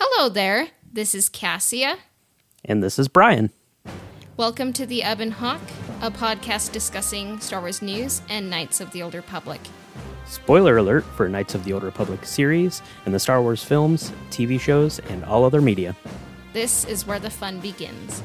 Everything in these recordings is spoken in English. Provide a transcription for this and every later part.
Hello there. This is Cassia. And this is Brian. Welcome to the Ebon Hawk, a podcast discussing Star Wars news and Knights of the Old Republic. Spoiler alert for Knights of the Old Republic series and the Star Wars films, TV shows, and all other media. This is where the fun begins.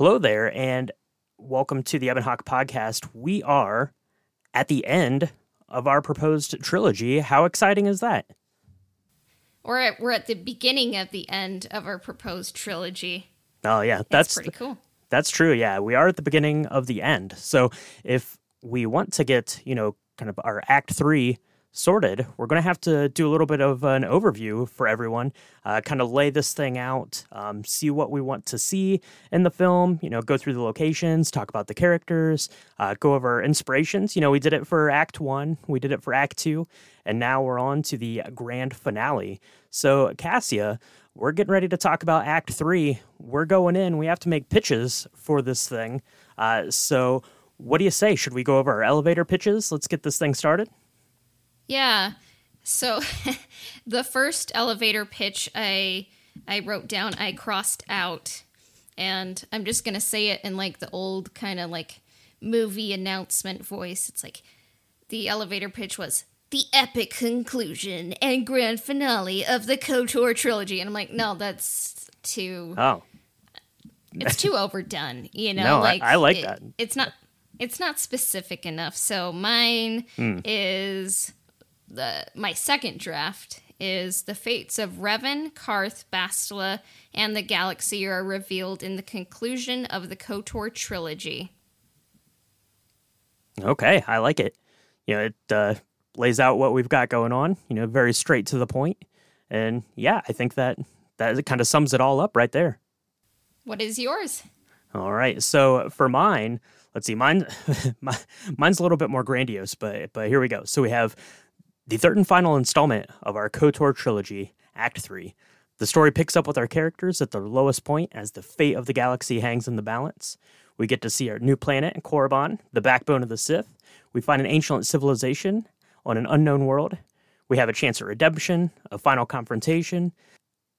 Hello there, and welcome to the Ebon Hawk podcast. We are at the end of our proposed trilogy. How exciting is that? We're at, we're at the beginning of the end of our proposed trilogy. Oh yeah, That's that's pretty cool. That's true. Yeah, we are at the beginning of the end. So if we want to get, you know, kind of our act three sorted, we're going to have to do a little bit of an overview for everyone, uh, kind of lay this thing out, um, see what we want to see in the film, you know, go through the locations, talk about the characters, uh, go over inspirations. You know, we did it for act one, we did it for act two, and now we're on to the grand finale. So, Cassia, we're getting ready to talk about Act Three. We're going in. We have to make pitches for this thing. Uh, so, what do you say? Should we go over our elevator pitches? Let's get this thing started. Yeah. So the first elevator pitch I I wrote down, I crossed out, and I'm just gonna say it in like the old kind of like movie announcement voice. It's like the elevator pitch was the epic conclusion and grand finale of the KOTOR trilogy, and I'm like, no, that's too Oh, it's too overdone. You know, No, I- like I like it- that. It's not it's not specific enough. So mine Hmm. is the my second draft is the fates of Revan, Carth, Bastila, and the galaxy are revealed in the conclusion of the KOTOR trilogy. okay. I like it. You know, it uh, lays out what we've got going on. You know, very straight to the point. And yeah, I think that that kind of sums it all up right there. What is yours? All right. So for mine, let's see. Mine, my, mine's a little bit more grandiose, but but here we go. So we have the third and final installment of our KOTOR trilogy, Act Three. The story picks up with our characters at their lowest point as the fate of the galaxy hangs in the balance. We get to see our new planet, Korriban, the backbone of the Sith. We find an ancient civilization on an unknown world. We have a chance at redemption, a final confrontation,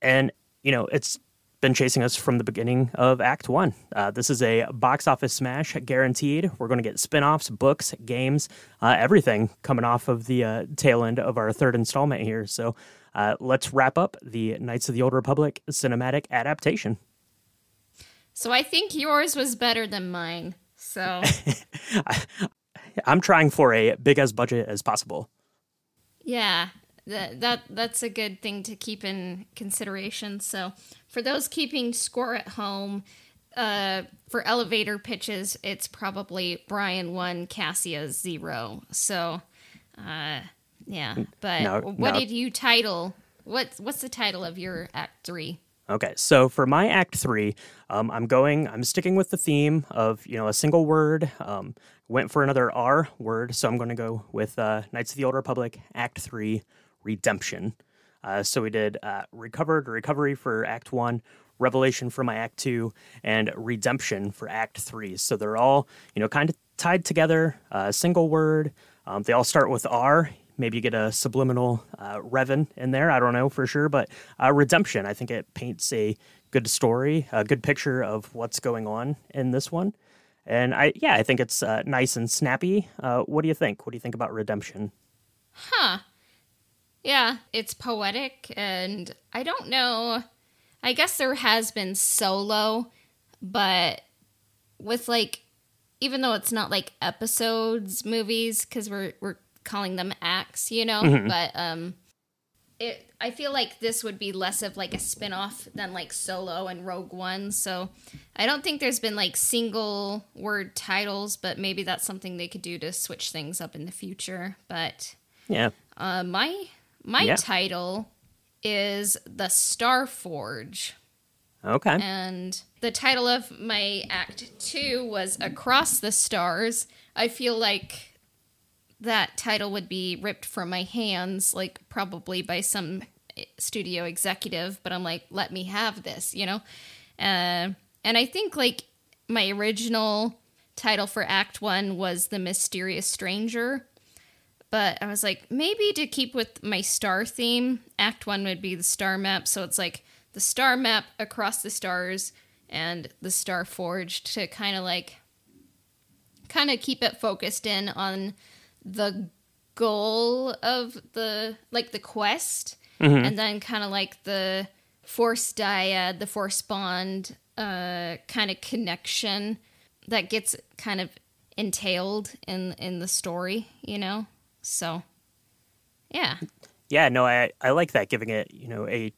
and you know it's been chasing us from the beginning of Act One. Uh, this is a box office smash, guaranteed. We're going to get spin offs, books, games, uh, everything coming off of the uh, tail end of our third installment here. So uh, let's wrap up the Knights of the Old Republic cinematic adaptation. So I think yours was better than mine. So I'm trying for a big as budget as possible. Yeah, that that that's a good thing to keep in consideration. So, for those keeping score at home, uh, for elevator pitches, it's probably Brian one, Cassia zero. So, uh, yeah. But No, what no. did you title? What's what's the title of your act three? Okay, so for my act three, um, I'm going. I'm sticking with the theme of you know a single word. Um, went for another R word, so I'm going to go with uh, Knights of the Old Republic Act Three, Redemption. Uh, so we did uh, recovered recovery for Act One, Revelation for my Act Two, and Redemption for Act Three. So they're all you know kind of tied together. A single word. Um, they all start with R. Maybe you get a subliminal uh, Revan in there. I don't know for sure, but uh, Redemption. I think it paints a good story, a good picture of what's going on in this one. And I, yeah, I think it's uh, nice and snappy. Uh, what do you think? What do you think about Redemption? Huh. Yeah, it's poetic, and I don't know. I guess there has been solo, but with like, even though it's not like episodes movies, because we're we're calling them acts, you know. But um, it I feel like this would be less of like a spin-off than like Solo and Rogue One. So I don't think there's been like single word titles, but maybe that's something they could do to switch things up in the future. But Yeah, uh, my my Yeah. title is the Star Forge, okay. and the title of my act two was Across the Stars. I feel like that title would be ripped from my hands, like probably by some studio executive. But I'm like, let me have this, you know. Uh, and I think like my original title for Act One was The Mysterious Stranger. But I was like, maybe to keep with my star theme, Act One would be the star map. So it's like the star map across the stars and the star forged to kind of like kind of keep it focused in on the goal of the like the quest Mm-hmm. and then kind of like the force dyad the force bond uh kind of connection that gets kind of entailed in in the story you know so yeah Yeah, no, I I like that giving it, you know, a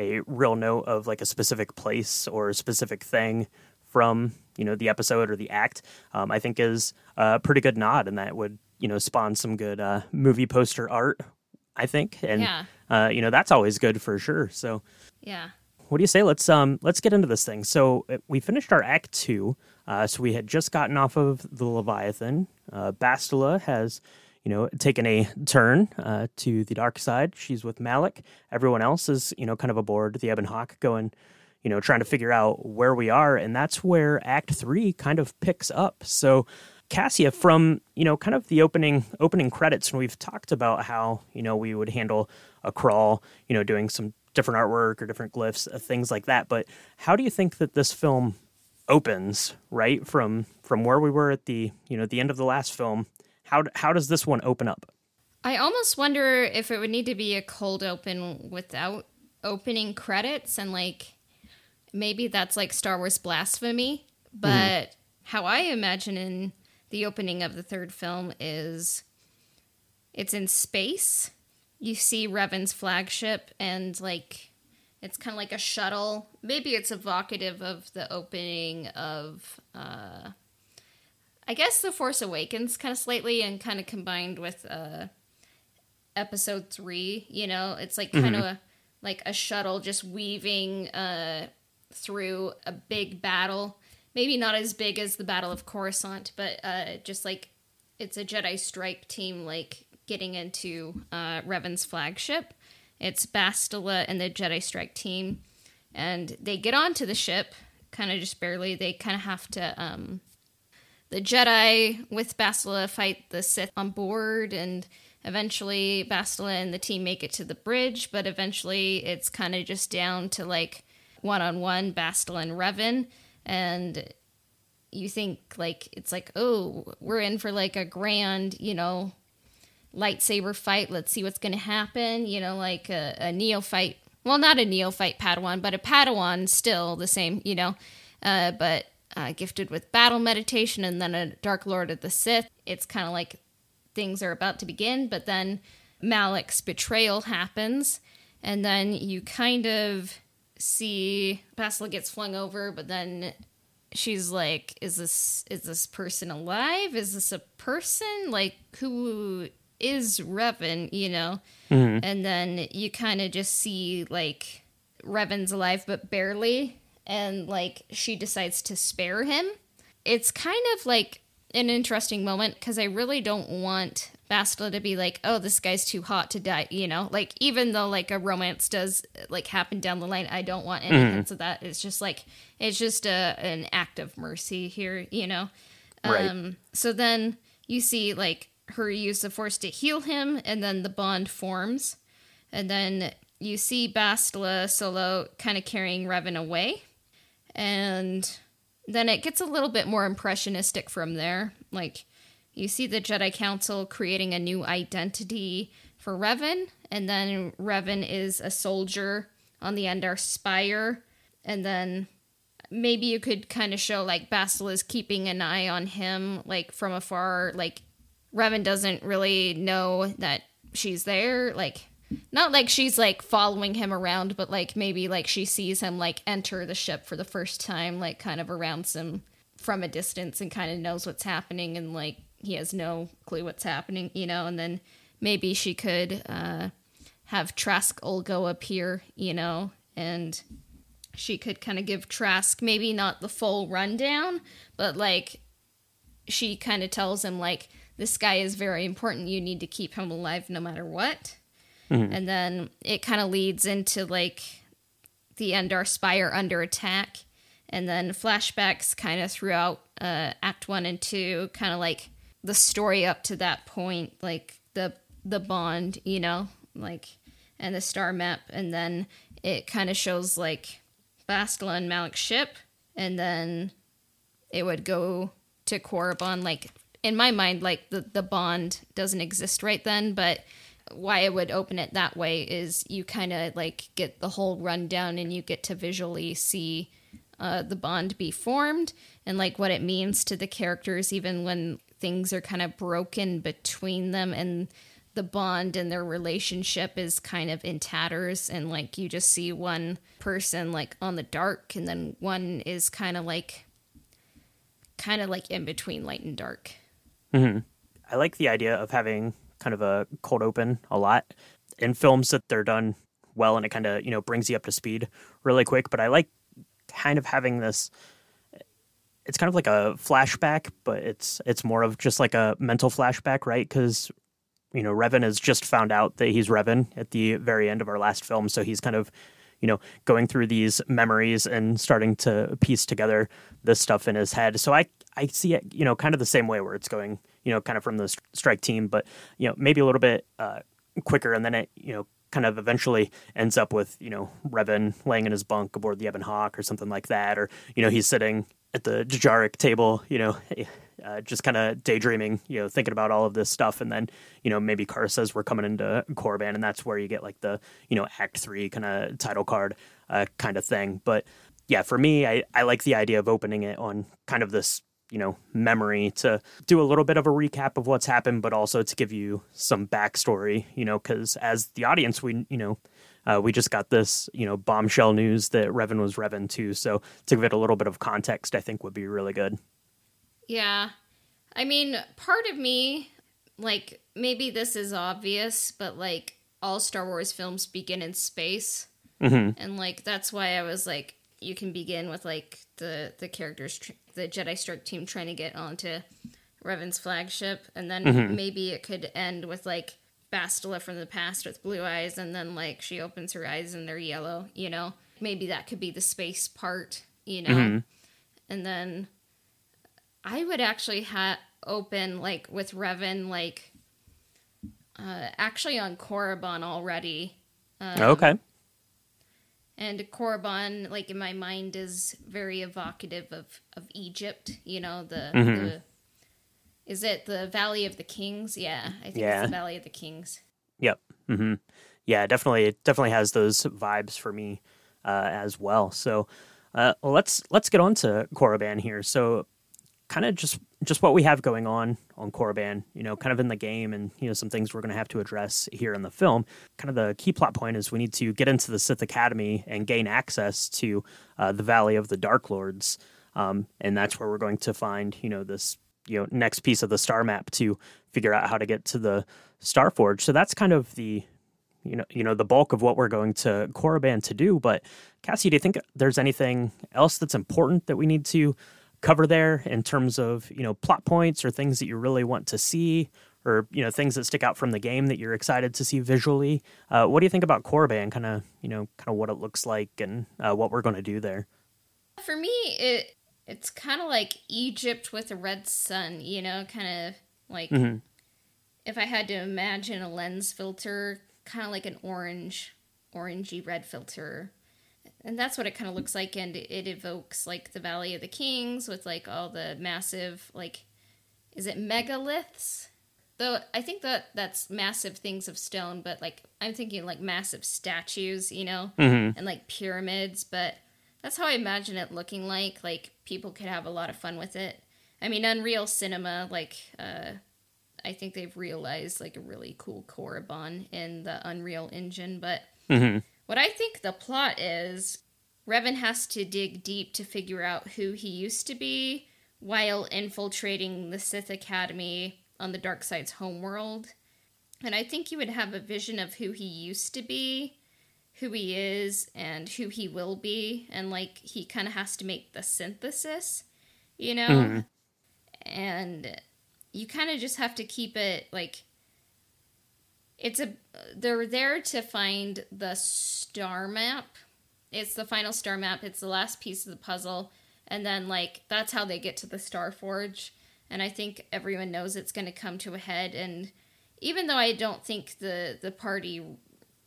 a real note of like a specific place or a specific thing from, you know, the episode or the act. Um, I think is a pretty good nod and that would, you know, spawn some good uh, movie poster art, I think. And Yeah. uh, you know, that's always good for sure. So yeah what do you say? Let's um let's get into this thing. So uh, we finished our act two. Uh, so we had just gotten off of the Leviathan. Uh, Bastila has, you know, taken a turn uh, to the dark side. She's with Malak. Everyone else is, you know, kind of aboard the Ebon Hawk, going, you know, trying to figure out where we are, and that's where Act Three kind of picks up. So. Cassia, from you know, kind of the opening opening credits, and we've talked about how you know we would handle a crawl, you know, doing some different artwork or different glyphs, uh, things like that. But how do you think that this film opens? Right from from where we were at the you know the end of the last film, how how does this one open up? I almost wonder if it would need to be a cold open without opening credits and like maybe that's like Star Wars blasphemy, but how I imagine in the opening of the third film is it's in space. You see Revan's flagship and like it's kind of like a shuttle. Maybe it's evocative of the opening of uh I guess The Force Awakens kind of slightly and kind of combined with uh episode 3, you know, it's like kind of a, like a shuttle just weaving uh through a big battle. Maybe not as big as the Battle of Coruscant, but uh just like it's a Jedi strike team like getting into uh Revan's flagship. It's Bastila and the Jedi strike team and they get onto the ship kind of just barely. They kind of have to um the Jedi with Bastila fight the Sith on board, and eventually Bastila and the team make it to the bridge. But eventually, it's kind of just down to like one on one Bastila and Revan, and you think like it's like oh we're in for like a grand you know lightsaber fight. Let's see what's going to happen. You know, like a, a neophyte. Well, not a neophyte Padawan, but a Padawan still the same. You know, uh, but uh, gifted with battle meditation and then a Dark Lord of the Sith. It's kind of like things are about to begin, but then Malak's betrayal happens, and then you kind of see Bastila gets flung over, but then she's like, "Is this is this person alive? Is this a person? Like who is Revan? You know?" And then you kind of just see like Revan's alive, but barely, and like she decides to spare him. It's kind of like an interesting moment because I really don't want Bastila to be like, oh, this guy's too hot to die, you know? Like, even though like a romance does like happen down the line, I don't want any hints of that. It's just like, it's just a, an act of mercy here, you know? Right. Um, so then you see like her use the force to heal him, and then the bond forms. And then you see Bastila Solo kind of carrying Revan away. And then it gets a little bit more impressionistic from there. Like, you see the Jedi Council creating a new identity for Revan, and then Revan is a soldier on the Endar Spire, and then maybe you could kind of show like Bastila is keeping an eye on him, like from afar. Like Revan doesn't really know that she's there. Like not like she's like following him around, but like maybe like she sees him like enter the ship for the first time, like kind of around some from a distance and kind of knows what's happening and like he has no clue what's happening, you know, and then maybe she could uh have Trask Ulgo appear, you know, and she could kind of give Trask maybe not the full rundown, but like she kind of tells him like this guy is very important. You need to keep him alive no matter what. And then it kind of leads into like the Endar Spire under attack, and then flashbacks kind of throughout uh, Act One and Two, kind of like the story up to that point, like the the bond, you know, like and the star map, and then it kind of shows like Bastila and Malak's ship, and then it would go to Korriban. Like in my mind, like the the bond doesn't exist right then, but why I would open it that way is you kind of like get the whole rundown and you get to visually see uh, the bond be formed and like what it means to the characters, even when things are kind of broken between them and the bond and their relationship is kind of in tatters and like you just see one person like on the dark and then one is kind of like kind of like in between light and dark mm-hmm. i like the idea of having kind of a cold open a lot in films that they're done well and it kind of you know brings you up to speed really quick. But i like kind of having this it's kind of like a flashback but it's it's more of just like a mental flashback right? Because you know revan has just found out that he's revan at the very end of our last film. So he's kind of you know going through these memories and starting to piece together this stuff in his head. So i i see it you know kind of the same way where it's going you know, kind of from the strike team, but you know, maybe a little bit uh, quicker, and then it, you know, kind of eventually ends up with you know Revan laying in his bunk aboard the Ebon Hawk or something like that, or you know he's sitting at the Dejarik table, you know, uh, just kind of daydreaming, you know, thinking about all of this stuff, and then you know maybe Carr says we're coming into Korriban, and that's where you get like the you know Act Three kind of title card uh, kind of thing. But yeah, for me, I I like the idea of opening it on kind of this you know memory to do a little bit of a recap of what's happened but also to give you some backstory you know because as the audience we you know uh, we just got this you know bombshell news that revan was revan too. So to give it a little bit of context i think would be really good. Yeah. I mean part of me like maybe this is obvious but like all star wars films begin in space. Mm-hmm. and like that's why i was like you can begin with like the the characters tr- the Jedi Strike team trying to get onto Revan's flagship, and then mm-hmm. maybe it could end with like Bastila from the past with blue eyes, and then like she opens her eyes and they're yellow. You know, maybe that could be the space part. You know, mm-hmm. and then I would actually have open like with Revan like uh, actually on Korriban already. Um, okay. And Korriban, like in my mind, is very evocative of, of Egypt. You know, the, mm-hmm. the is it the Valley of the Kings? Yeah, I think yeah. it's the Valley of the Kings. Yep. Mm-hmm. Yeah, definitely. It definitely has those vibes for me uh, as well. So, uh, well, let's let's get on to Korriban here. So, kind of just just what we have going on on Korriban, you know, kind of in the game, and you know some things we're going to have to address here in the film. Kind of the key plot point is we need to get into the Sith Academy and gain access to uh, the Valley of the Dark Lords, um, and that's where we're going to find you know this you know next piece of the star map to figure out how to get to the Star Forge. So that's kind of the you know you know the bulk of what we're going to Korriban to do. But Cassie, do you think there's anything else that's important that we need to cover there in terms of you know plot points or things that you really want to see or you know things that stick out from the game that you're excited to see visually uh, what do you think about Korriban kind of you know kind of what it looks like and uh, what we're going to do there for me it it's kind of like egypt with a red sun you know kind of like mm-hmm. if i had to imagine a lens filter kind of like an orange orangey red filter and that's what it kind of looks like and it evokes like the valley of the kings with like all the massive like is it megaliths? Though i think that that's massive things of stone but like i'm thinking like massive statues you know? Mm-hmm. and like pyramids but that's how i imagine it looking like like people could have a lot of fun with it. I mean unreal cinema like uh i think they've realized like a really cool korriban in the unreal engine but mm-hmm what I think the plot is Revan has to dig deep to figure out who he used to be while infiltrating the Sith Academy on the dark side's homeworld. And I think he would have a vision of who he used to be, who he is, and who he will be. And like he kind of has to make the synthesis, you know? Mm-hmm. And you kind of just have to keep it like it's a they're there to find the star map it's the final star map. It's the last piece of the puzzle, and then like that's how they get to the Star Forge. And I think everyone knows it's going to come to a head. And even though I don't think the the party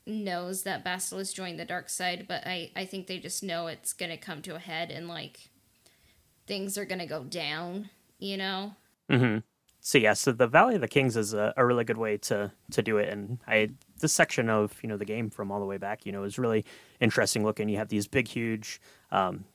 knows that Bastila joined the dark side, but I I think they just know it's going to come to a head and like things are going to go down. You know. Mm-hmm. So yeah, so the Valley of the Kings is a, a really good way to to do it, and I this section of you know the game from all the way back, you know, is really interesting looking. You have these big, huge um,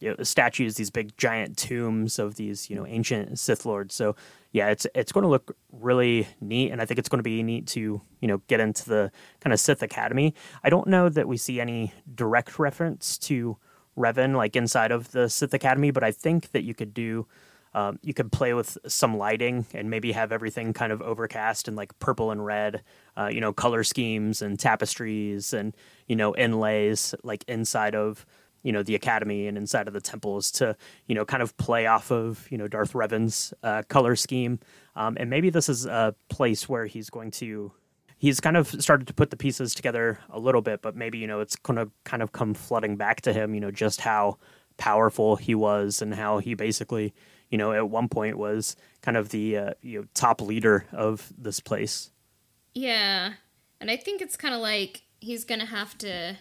you know, statues, these big, giant tombs of these you know ancient Sith lords. So yeah, it's it's going to look really neat, and I think it's going to be neat to you know get into the kind of Sith Academy. I don't know that we see any direct reference to Revan like inside of the Sith Academy, but I think that you could do um, you could play with some lighting and maybe have everything kind of overcast and like purple and red, uh, you know, color schemes and tapestries and you know inlays like inside of you know the academy and inside of the temples to you know kind of play off of you know Darth Revan's uh, color scheme. Um, and maybe this is a place where he's going to he's kind of started to put the pieces together a little bit, but maybe you know it's going to kind of come flooding back to him. You know just how powerful he was and how he basically you know, at one point was kind of the uh, you know top leader of this place. Yeah, and I think it's kind of like he's gonna have to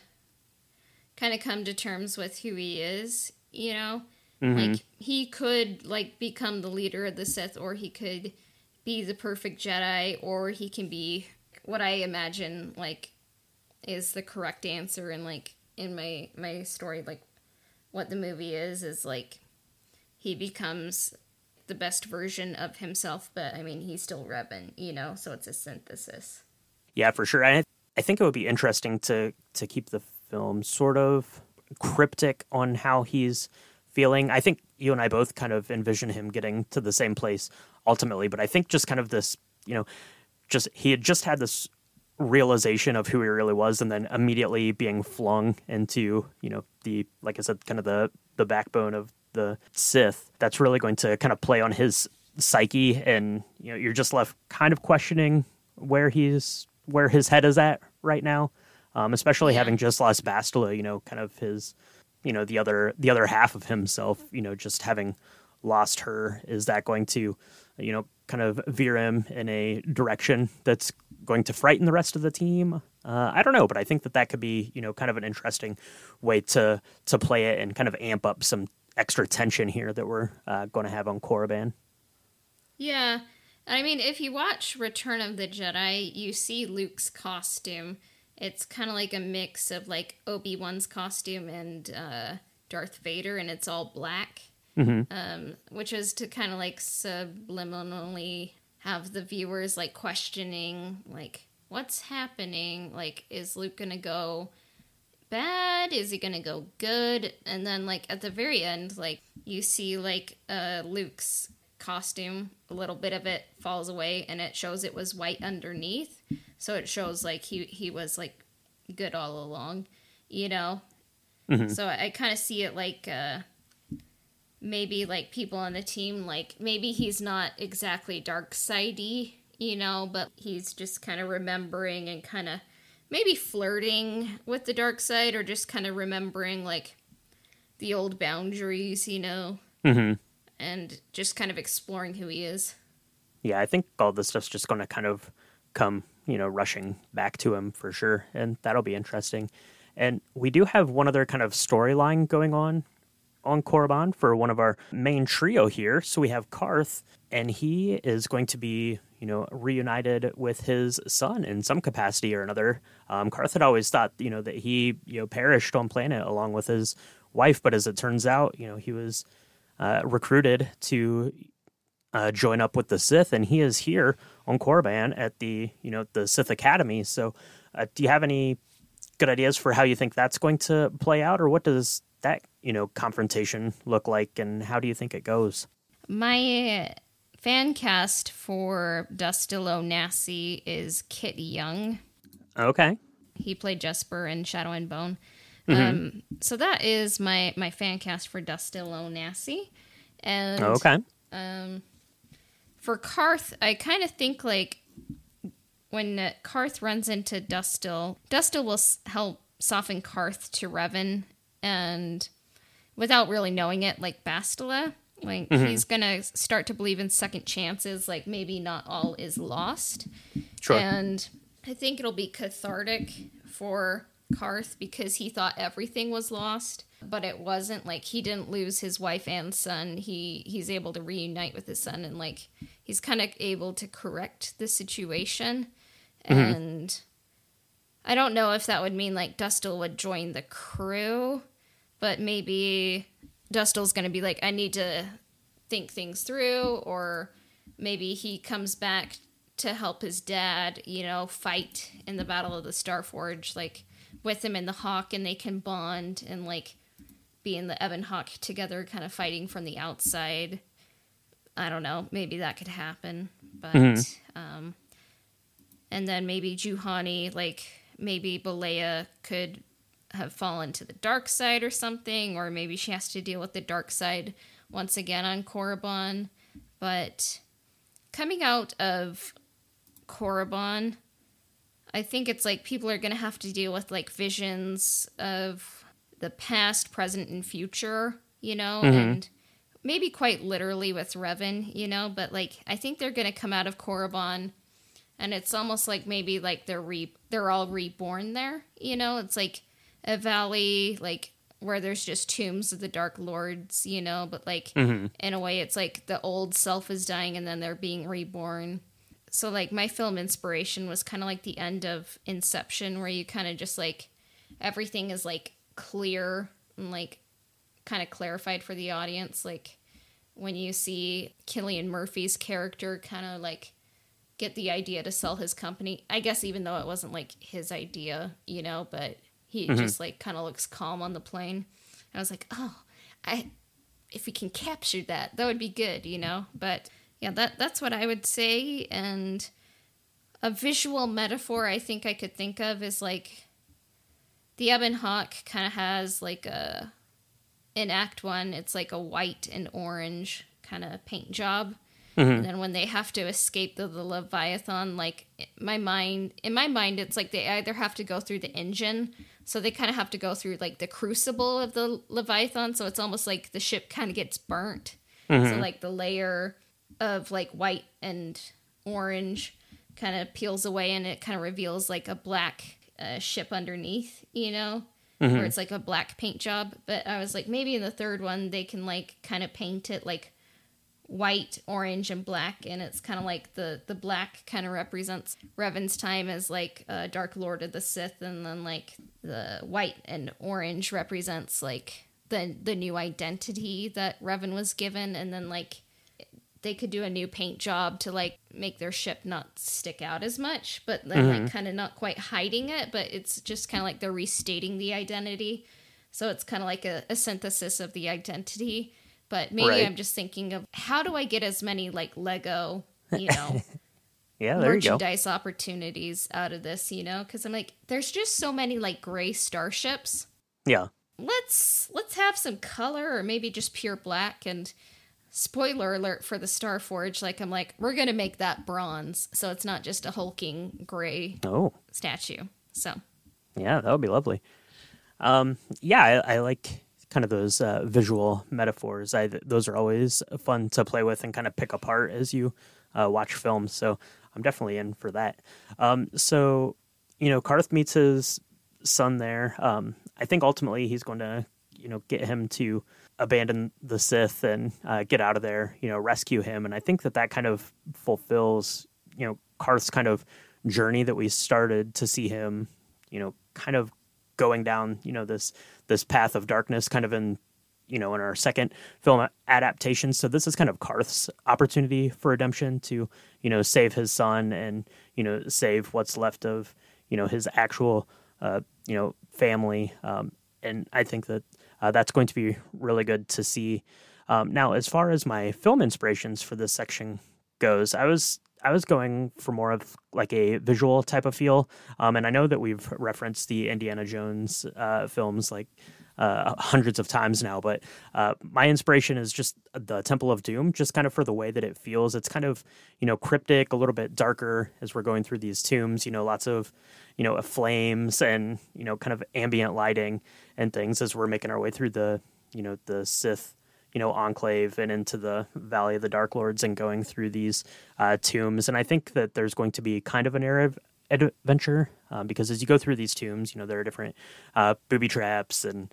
kind of come to terms with who he is. You know, mm-hmm. like he could like become the leader of the Sith, or he could be the perfect Jedi, or he can be what I imagine like is the correct answer and like in my my story like what the movie is is like he becomes the best version of himself, but I mean, he's still Revan, you know, so it's a synthesis. Yeah, for sure. I, I think it would be interesting to to keep the film sort of cryptic on how he's feeling. I think you and I both kind of envision him getting to the same place ultimately, but I think just kind of this, you know, just he had just had this realization of who he really was and then immediately being flung into, you know, the like I said kind of the the backbone of the Sith, that's really going to kind of play on his psyche, and you know, you're just left kind of questioning where he's where his head is at right now. Um, especially yeah. having just lost Bastila, you know, kind of his, you know, the other the other half of himself, you know, just having lost her, is that going to, you know, kind of veer him in a direction that's going to frighten the rest of the team? Uh, I don't know, but I think that that could be, you know, kind of an interesting way to to play it and kind of amp up some extra tension here that we're uh, going to have on Korriban. Yeah. I mean, if you watch Return of the Jedi, you see Luke's costume. It's kind of like a mix of like Obi Wan's costume and uh, Darth Vader, and it's all black, mm-hmm. um, which is to kind of like subliminally have the viewers like questioning, like, what's happening? Like, is Luke gonna go bad? Is he gonna go good? And then like at the very end, like you see like uh, Luke's costume, a little bit of it falls away, and it shows it was white underneath. So it shows like he he was like good all along, you know. Mm-hmm. So I, I kind of see it like uh, maybe like people on the team, like maybe he's not exactly dark sidey, you know, but he's just kind of remembering and kind of maybe flirting with the dark side or just kind of remembering like the old boundaries, you know, mm-hmm. and just kind of exploring who he is. Yeah, I think all this stuff's just going to kind of come, you know, rushing back to him for sure, and that'll be interesting. And we do have one other kind of storyline going on on Korriban for one of our main trio here. So we have Carth, and he is going to be you know, reunited with his son in some capacity or another. Um, Carth had always thought, you know, that he, you know, perished on planet along with his wife, but as it turns out, you know, he was uh, recruited to uh, join up with the Sith, and he is here on Korriban at the, you know, the Sith Academy. So, uh, do you have any good ideas for how you think that's going to play out, or what does that, you know, confrontation look like, and how do you think it goes? My fan cast for Dustil Onasi is Kit Young. Okay. He played Jesper in Shadow and Bone. Mm-hmm. Um, so that is my my fan cast for Dustil Onasi. And okay. Um, for Carth, I kind of think like when uh, Carth runs into Dustil, Dustil will s- help soften Carth to Revan and without really knowing it, like Bastila. Like mm-hmm. he's gonna start to believe in second chances, like maybe not all is lost. Sure. And I think it'll be cathartic for Carth because he thought everything was lost, but it wasn't. Like he didn't lose his wife and son. He he's able to reunite with his son and like he's kind of able to correct the situation. Mm-hmm. And I don't know if that would mean like Dustil would join the crew, but maybe Dustil's going to be like, I need to think things through, or maybe he comes back to help his dad, you know, fight in the Battle of the Starforge, like with him in the Hawk, and they can bond and like be in the Ebon Hawk together, kind of fighting from the outside. I don't know. Maybe that could happen, but mm-hmm. um, and then maybe Juhani, like maybe Belaya could have fallen to the dark side or something, or maybe she has to deal with the dark side once again on Korriban. But coming out of Korriban, I think it's like people are going to have to deal with like visions of the past, present, and future, you know, mm-hmm. and maybe quite literally with Revan, you know, but like I think they're going to come out of Korriban and it's almost like maybe like they're re they're all reborn there, you know? It's like a valley like where there's just tombs of the dark lords you know but like mm-hmm. in a way it's like the old self is dying and then they're being reborn so like my film inspiration was kind of like the end of inception where you kind of just like everything is like clear and like kind of clarified for the audience like when you see Cillian Murphy's character kind of like get the idea to sell his company i guess even though it wasn't like his idea you know but he mm-hmm. just like kind of looks calm on the plane. I was like, oh, I if we can capture that, that would be good, you know. But yeah, that that's what I would say. And a visual metaphor I think I could think of is like the Ebon Hawk kind of has like a in Act One, it's like a white and orange kind of paint job. Mm-hmm. And then when they have to escape the, the Leviathan, like my mind, in my mind, it's like they either have to go through the engine so they kind of have to go through like the crucible of the Leviathan. So it's almost like the ship kind of gets burnt. Mm-hmm. So like the layer of like white and orange kind of peels away and it kind of reveals like a black uh, ship underneath, you know, mm-hmm. where it's like a black paint job. But I was like, maybe in the third one, they can like kind of paint it like white, orange, and black, and it's kind of like the the black kind of represents Revan's time as like a Dark Lord of the Sith, and then like the white and orange represents like the the new identity that Revan was given, and then like they could do a new paint job to like make their ship not stick out as much, but then mm-hmm. like kind of not quite hiding it, but it's just kind of like they're restating the identity. So it's kind of like a, a synthesis of the identity but maybe right. I'm just thinking of how do I get as many like Lego, you know, yeah, merchandise opportunities out of this, you know? Because I'm like, there's just so many like gray starships. Yeah. Let's let's have some color or maybe just pure black and spoiler alert for the Star Forge, like I'm like, we're gonna make that bronze, so it's not just a hulking gray oh statue. So yeah, that would be lovely. Um, yeah, I, I like kind of those uh, visual metaphors. I, those are always fun to play with and kind of pick apart as you uh, watch films. So I'm definitely in for that. Um, so, you know, Carth meets his son there. Um, I think ultimately he's going to, you know, get him to abandon the Sith and uh, get out of there, you know, rescue him. And I think that that kind of fulfills, you know, Carth's kind of journey that we started to see him, you know, kind of going down, you know, this this path of darkness kind of in you know in our second film adaptation. So this is kind of carth's opportunity for redemption to you know save his son and you know save what's left of you know his actual uh, you know family. Um, and i think that uh, that's going to be really good to see. Um, now as far as my film inspirations for this section goes i was I was going for more of like a visual type of feel, um, and I know that we've referenced the Indiana Jones uh, films like uh, hundreds of times now. But uh, my inspiration is just the Temple of Doom, just kind of for the way that it feels. It's kind of you know cryptic, a little bit darker as we're going through these tombs. You know, lots of you know flames and you know kind of ambient lighting and things as we're making our way through the you know the Sith you know enclave and into the Valley of the Dark Lords and going through these uh, tombs. And I think that there's going to be kind of a narrative adventure um, because as you go through these tombs, you know there are different uh, booby traps and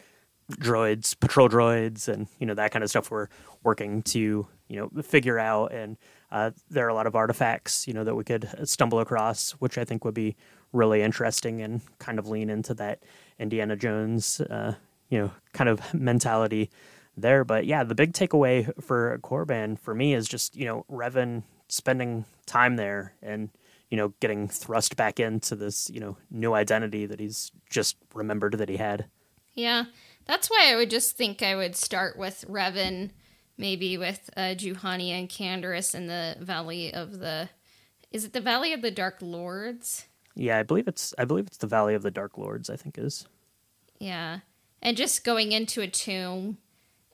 droids, patrol droids, and you know that kind of stuff. We're working to you know figure out, and uh, there are a lot of artifacts you know that we could stumble across, which I think would be really interesting and kind of lean into that Indiana Jones uh, you know kind of mentality there. But yeah, the big takeaway for Korriban for me is just you know Revan spending time there and you know, getting thrust back into this, you know, new identity that he's just remembered that he had. Yeah. That's why I would just think I would start with Revan, maybe with uh, Juhani and Canderous in the Valley of the. Is it the Valley of the Dark Lords? Yeah, I believe it's. I believe it's the Valley of the Dark Lords. I think is. Yeah, and just going into a tomb,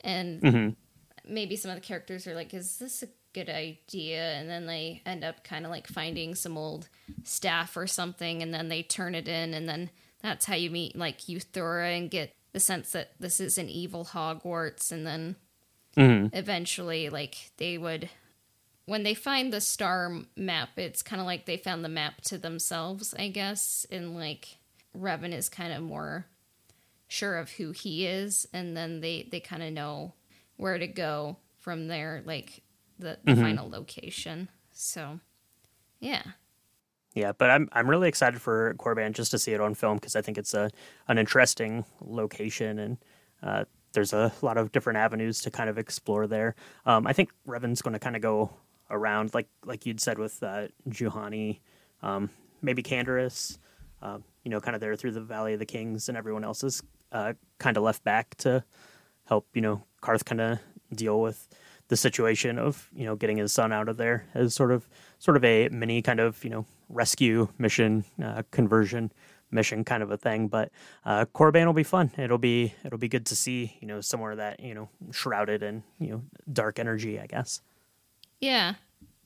and mm-hmm. maybe some of the characters are like, "Is this a good idea and then they end up kind of like finding some old staff or something and then they turn it in and then that's how you meet like Yuthura and get the sense that this is an evil Hogwarts and then mm-hmm. eventually like they would when they find the star map it's kind of like they found the map to themselves I guess and like Revan is kind of more sure of who he is and then they they kind of know where to go from there like the, the mm-hmm. final location. So, yeah. Yeah, but I'm I'm really excited for Korriban just to see it on film because I think it's a an interesting location and uh, there's a lot of different avenues to kind of explore there. Um, I think Revan's going to kind of go around like like you'd said with uh, Juhani, um, maybe Canderous, uh, you know, kind of there through the Valley of the Kings, and everyone else is uh, kind of left back to help you know Carth kind of deal with the situation of you know getting his son out of there as sort of sort of a mini kind of you know rescue mission uh, conversion mission kind of a thing. But uh Korriban will be fun. It'll be it'll be good to see you know somewhere that you know shrouded in you know dark energy i guess. Yeah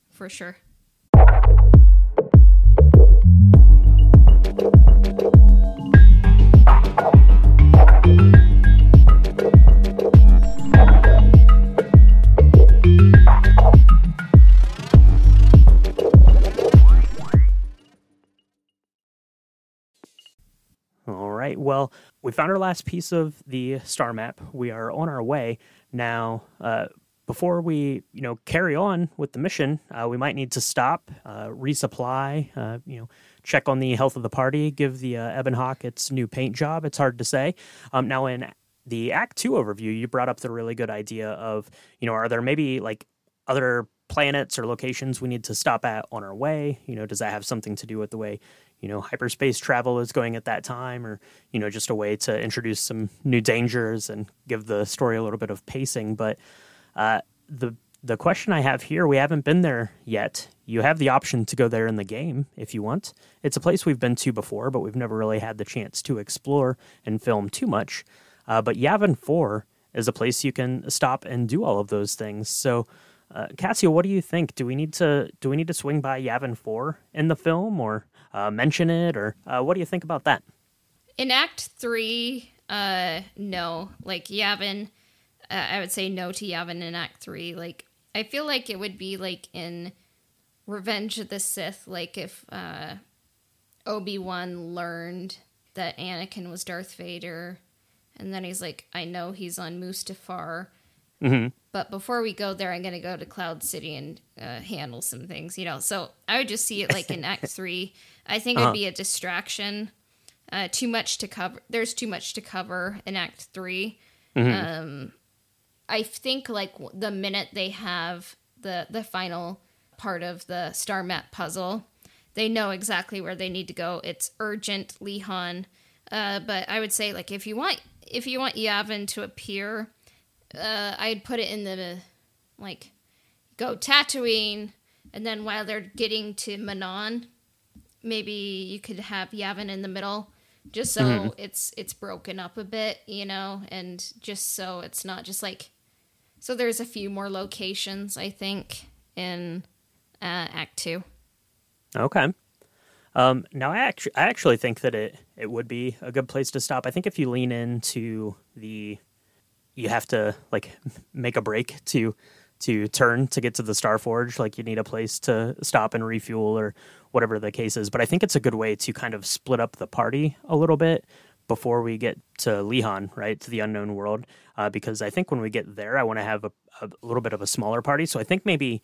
for sure right. Well, we found our last piece of the star map. We are on our way now. Uh, before we, you know, carry on with the mission, uh, we might need to stop, uh, resupply, uh, you know, check on the health of the party, give the uh, Ebon Hawk its new paint job. It's hard to say. Um, now, in the Act Two overview, you brought up the really good idea of, you know, are there maybe like other planets or locations we need to stop at on our way? You know, does that have something to do with the way you know hyperspace travel is going at that time or you know just a way to introduce some new dangers and give the story a little bit of pacing but uh, the the question I have here, we haven't been there yet. You have the option to go there in the game if you want. It's a place we've been to before, but we've never really had the chance to explore and film too much. Uh, but Yavin 4 is a place you can stop and do all of those things. So, uh, Cassia, what do you think? Do we need to do we need to swing by Yavin 4 in the film, or uh, mention it, or uh, what do you think about that? In Act Three, uh, no. Like Yavin, uh, I would say no to Yavin in Act Three. Like I feel like it would be like in Revenge of the Sith, like if uh, Obi Wan learned that Anakin was Darth Vader, and then he's like, I know he's on Mustafar. Mm-hmm. But before we go there, I'm going to go to Cloud City and uh, handle some things, you know. So I would just see it like in Act Three. I think uh-huh. it'd be a distraction. Uh, too much to cover. There's too much to cover in Act 3 mm-hmm. Um, I think like the minute they have the the final part of the star map puzzle, they know exactly where they need to go. It's urgent, Lehon. Uh, but I would say like if you want if you want Yavin to appear uh, I'd put it in the like go Tatooine, and then while they're getting to Manaan, maybe you could have Yavin in the middle, just so mm-hmm. it's it's broken up a bit, you know, and just so it's not just like so there's a few more locations I think in uh, Act Two. Okay. Um, now, I actually, I actually think that it, it would be a good place to stop. I think if you lean into the, you have to like make a break to to turn to get to the Star Forge. Like you need a place to stop and refuel or whatever the case is. But I think it's a good way to kind of split up the party a little bit before we get to Lehon, right, to the unknown world. Uh, because I think when we get there, I want to have a, a, little bit of a smaller party. So I think maybe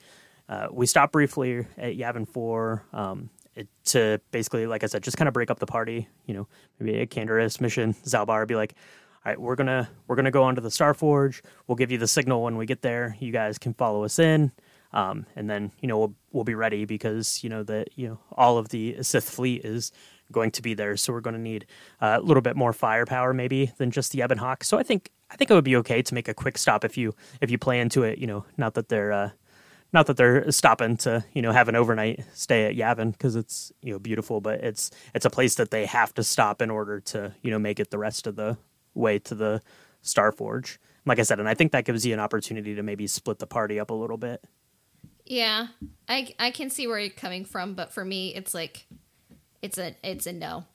uh, we stop briefly at Yavin 4 um, it, to basically, like I said, just kind of break up the party. You know, maybe a Canderous mission, Zaalbar be like, all right, we're gonna we're gonna go onto the Star Forge. We'll give you the signal when we get there. You guys can follow us in, um, and then you know we'll we'll be ready because you know that you know all of the Sith fleet is going to be there, so we're going to need uh, a little bit more firepower maybe than just the Ebon Hawk. So I think I think it would be okay to make a quick stop if you if you play into it. You know, not that they're uh, not that they're stopping to you know have an overnight stay at Yavin because it's you know beautiful, but it's it's a place that they have to stop in order to you know make it the rest of the way to the Star Forge. Like I said, and I think that gives you an opportunity to maybe split the party up a little bit. Yeah, I I can see where you're coming from, but for me, it's like it's a it's a no.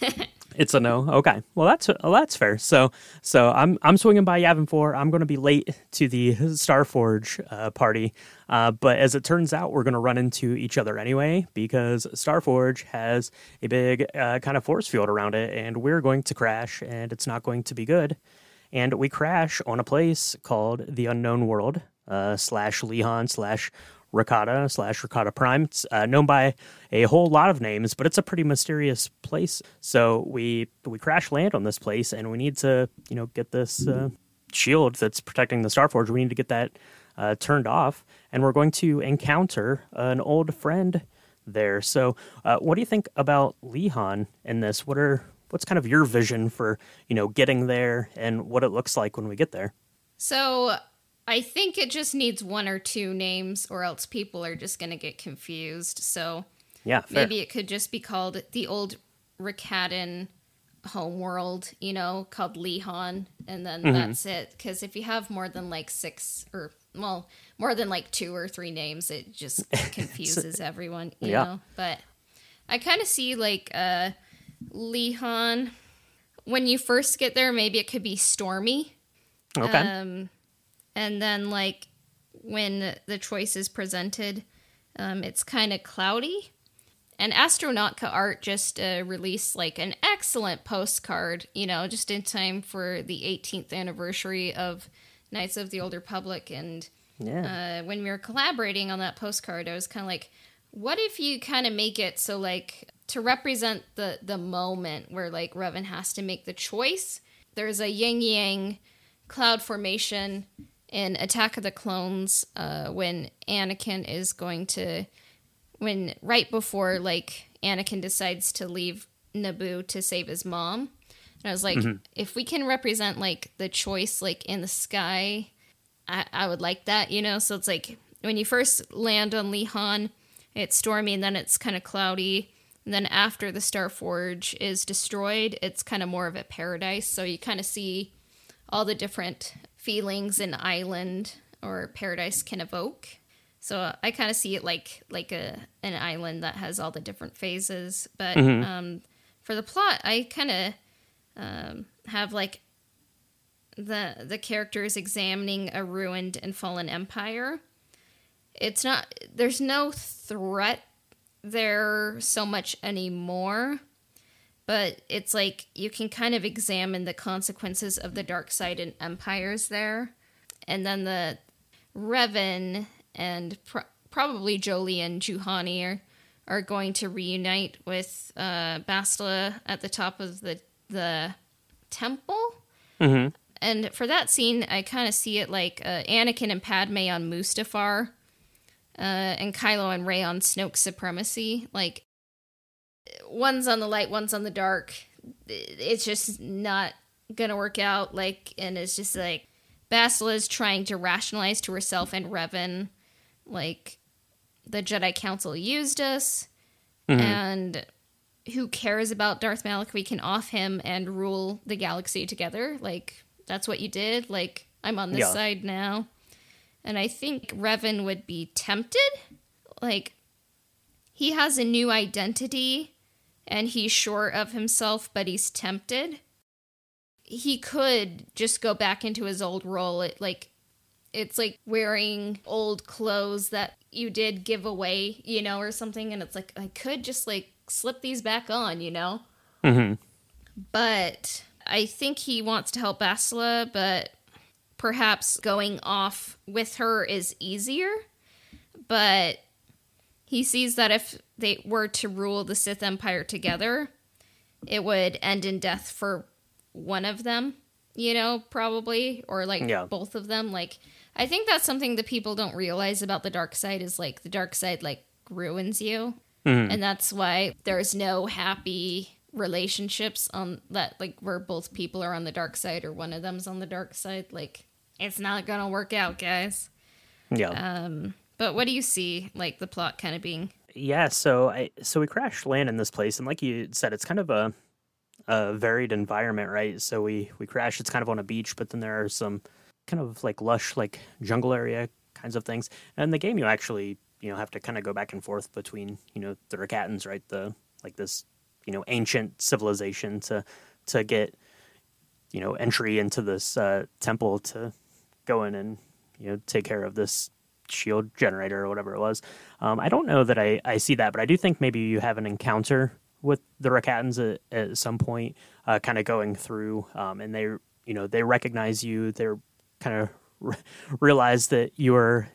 It's a no. Okay. Well, that's well, that's fair. So so I'm I'm swinging by Yavin Four. I'm going to be late to the Starforge uh, party, uh, but as it turns out, we're going to run into each other anyway because Starforge has a big uh, kind of force field around it, and we're going to crash, and it's not going to be good. And we crash on a place called the Unknown World uh, slash Lehon slash Rakata slash Rakata Prime. It's uh, known by a whole lot of names, but it's a pretty mysterious place. So we we crash land on this place, and we need to you know get this uh, shield that's protecting the Starforge. We need to get that uh, turned off, and we're going to encounter an old friend there. So, uh, what do you think about Lehon in this? What are what's kind of your vision for you know getting there and what it looks like when we get there? So I think it just needs one or two names, or else people are just going to get confused. So yeah, fair. maybe it could just be called the old Rakatan homeworld, you know, called Lehon, and then mm-hmm. that's it. Because if you have more than like six or well, more than like two or three names, it just confuses everyone, you yeah. know. But I kind of see like uh Lehon when you first get there. Maybe it could be stormy. Okay. Um, and then like when the choice is presented, um, it's kind of cloudy. And Astronautica Art just uh, released like an excellent postcard, you know, just in time for the 18th anniversary of Knights of the Old Republic. And yeah. uh, when we were collaborating on that postcard, I was kind of like, what if you kind of make it so like to represent the the moment where like Revan has to make the choice? There's a yin yang cloud formation in Attack of the Clones uh, when Anakin is going to when right before like Anakin decides to leave Naboo to save his mom. And I was like, mm-hmm. if we can represent like the choice like in the sky, I, I would like that, you know? So it's like when you first land on Lehon, it's stormy and then it's kind of cloudy. And then after the Star Forge is destroyed, it's kind of more of a paradise. So you kind of see all the different feelings an island or paradise can evoke. So I kind of see it like like a an island that has all the different phases. But mm-hmm. um, for the plot, I kind of um, have like the the characters examining a ruined and fallen empire. It's not there's no threat there so much anymore but it's like you can kind of examine the consequences of the dark side and empires there. And then the Revan and probably Jolee and Juhani are, are going to reunite with uh, Bastila at the top of the, the temple. Mm-hmm. And for that scene, I kind of see it like uh, Anakin and Padme on Mustafar, uh, and Kylo and Rey on Snoke supremacy. Like one's on the light, one's on the dark. It's just not gonna work out. Like, and it's just like Bastila is trying to rationalize to herself and Revan, like the Jedi Council used us, mm-hmm. and who cares about Darth Malak, we can off him and rule the galaxy together. Like, that's what you did. Like, I'm on this Yeah. side now. And I think Revan would be tempted. Like, he has a new identity and he's sure of himself, but he's tempted. He could just go back into his old role. It, like, it's like wearing old clothes that you did give away, you know, or something. And it's like, I could just like slip these back on, you know? hmm But I think he wants to help Bastila, but perhaps going off with her is easier. But he sees that if they were to rule the Sith Empire together, it would end in death for one of them, you know, probably, or like Yeah. both of them. Like, I think that's something that people don't realize about the dark side is like the dark side, like, ruins you and that's why there's no happy relationships on that like where both people are on the dark side or one of them's on the dark side like it's not gonna work out guys Yeah. um but what do you see like the plot kind of being Yeah, so I so we crash land in this place, and like you said, it's kind of a a varied environment, right? So we we crash. It's kind of on a beach, but then there are some kind of like lush, like jungle area kinds of things. And the game, you actually you know have to kind of go back and forth between you know the Rakatans, right? The like this you know ancient civilization to to get you know entry into this uh, temple to go in and you know take care of this shield generator or whatever it was. Um, I don't know that I, I see that, but I do think maybe you have an encounter with the Rakatans at, at some point, uh, kind of going through, um, and they you know they recognize you. They're kind of re- realize that you were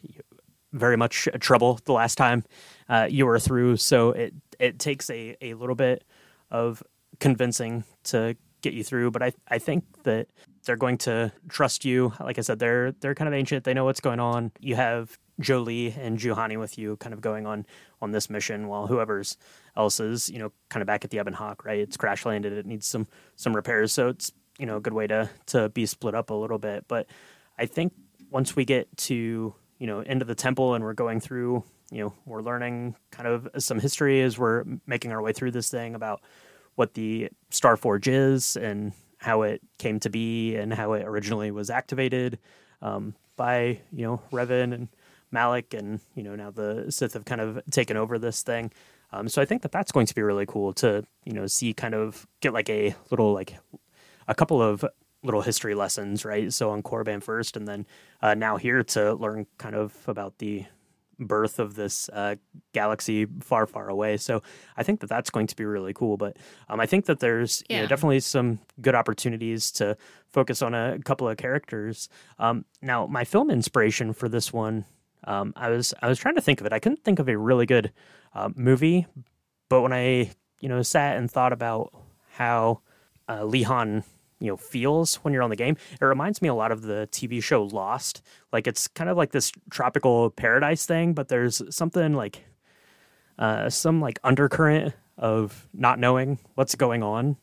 very much trouble the last time uh, you were through. So it it takes a, a little bit of convincing to get you through. But I I think that they're going to trust you. Like I said, they're they're kind of ancient. They know what's going on. You have Jolee and Juhani with you, kind of going on on this mission, while whoever's else is you know kind of back at the Ebon Hawk. Right, it's crash landed. It needs some some repairs. So it's you know a good way to to be split up a little bit. But I think once we get to you know into the temple and we're going through you know we're learning kind of some history as we're making our way through this thing about what the Star Forge is and how it came to be and how it originally was activated um, by you know Revan and Malak and you know now the Sith have kind of taken over this thing. Um, so I think that that's going to be really cool to you know see kind of get like a little like a couple of little history lessons, right? So on Korriban first, and then uh, now here to learn kind of about the birth of this uh, galaxy far, far away. So I think that that's going to be really cool. But um, I think that there's you know, definitely some good opportunities to focus on a couple of characters. Um, now, my film inspiration for this one, um, I was I was trying to think of it. I couldn't think of a really good uh, movie, but when I you know sat and thought about how uh, Lehon you know feels when you're on the game. It reminds me a lot of the TV show Lost. Like it's kind of like this tropical paradise thing, but there's something like uh, some like undercurrent of not knowing what's going on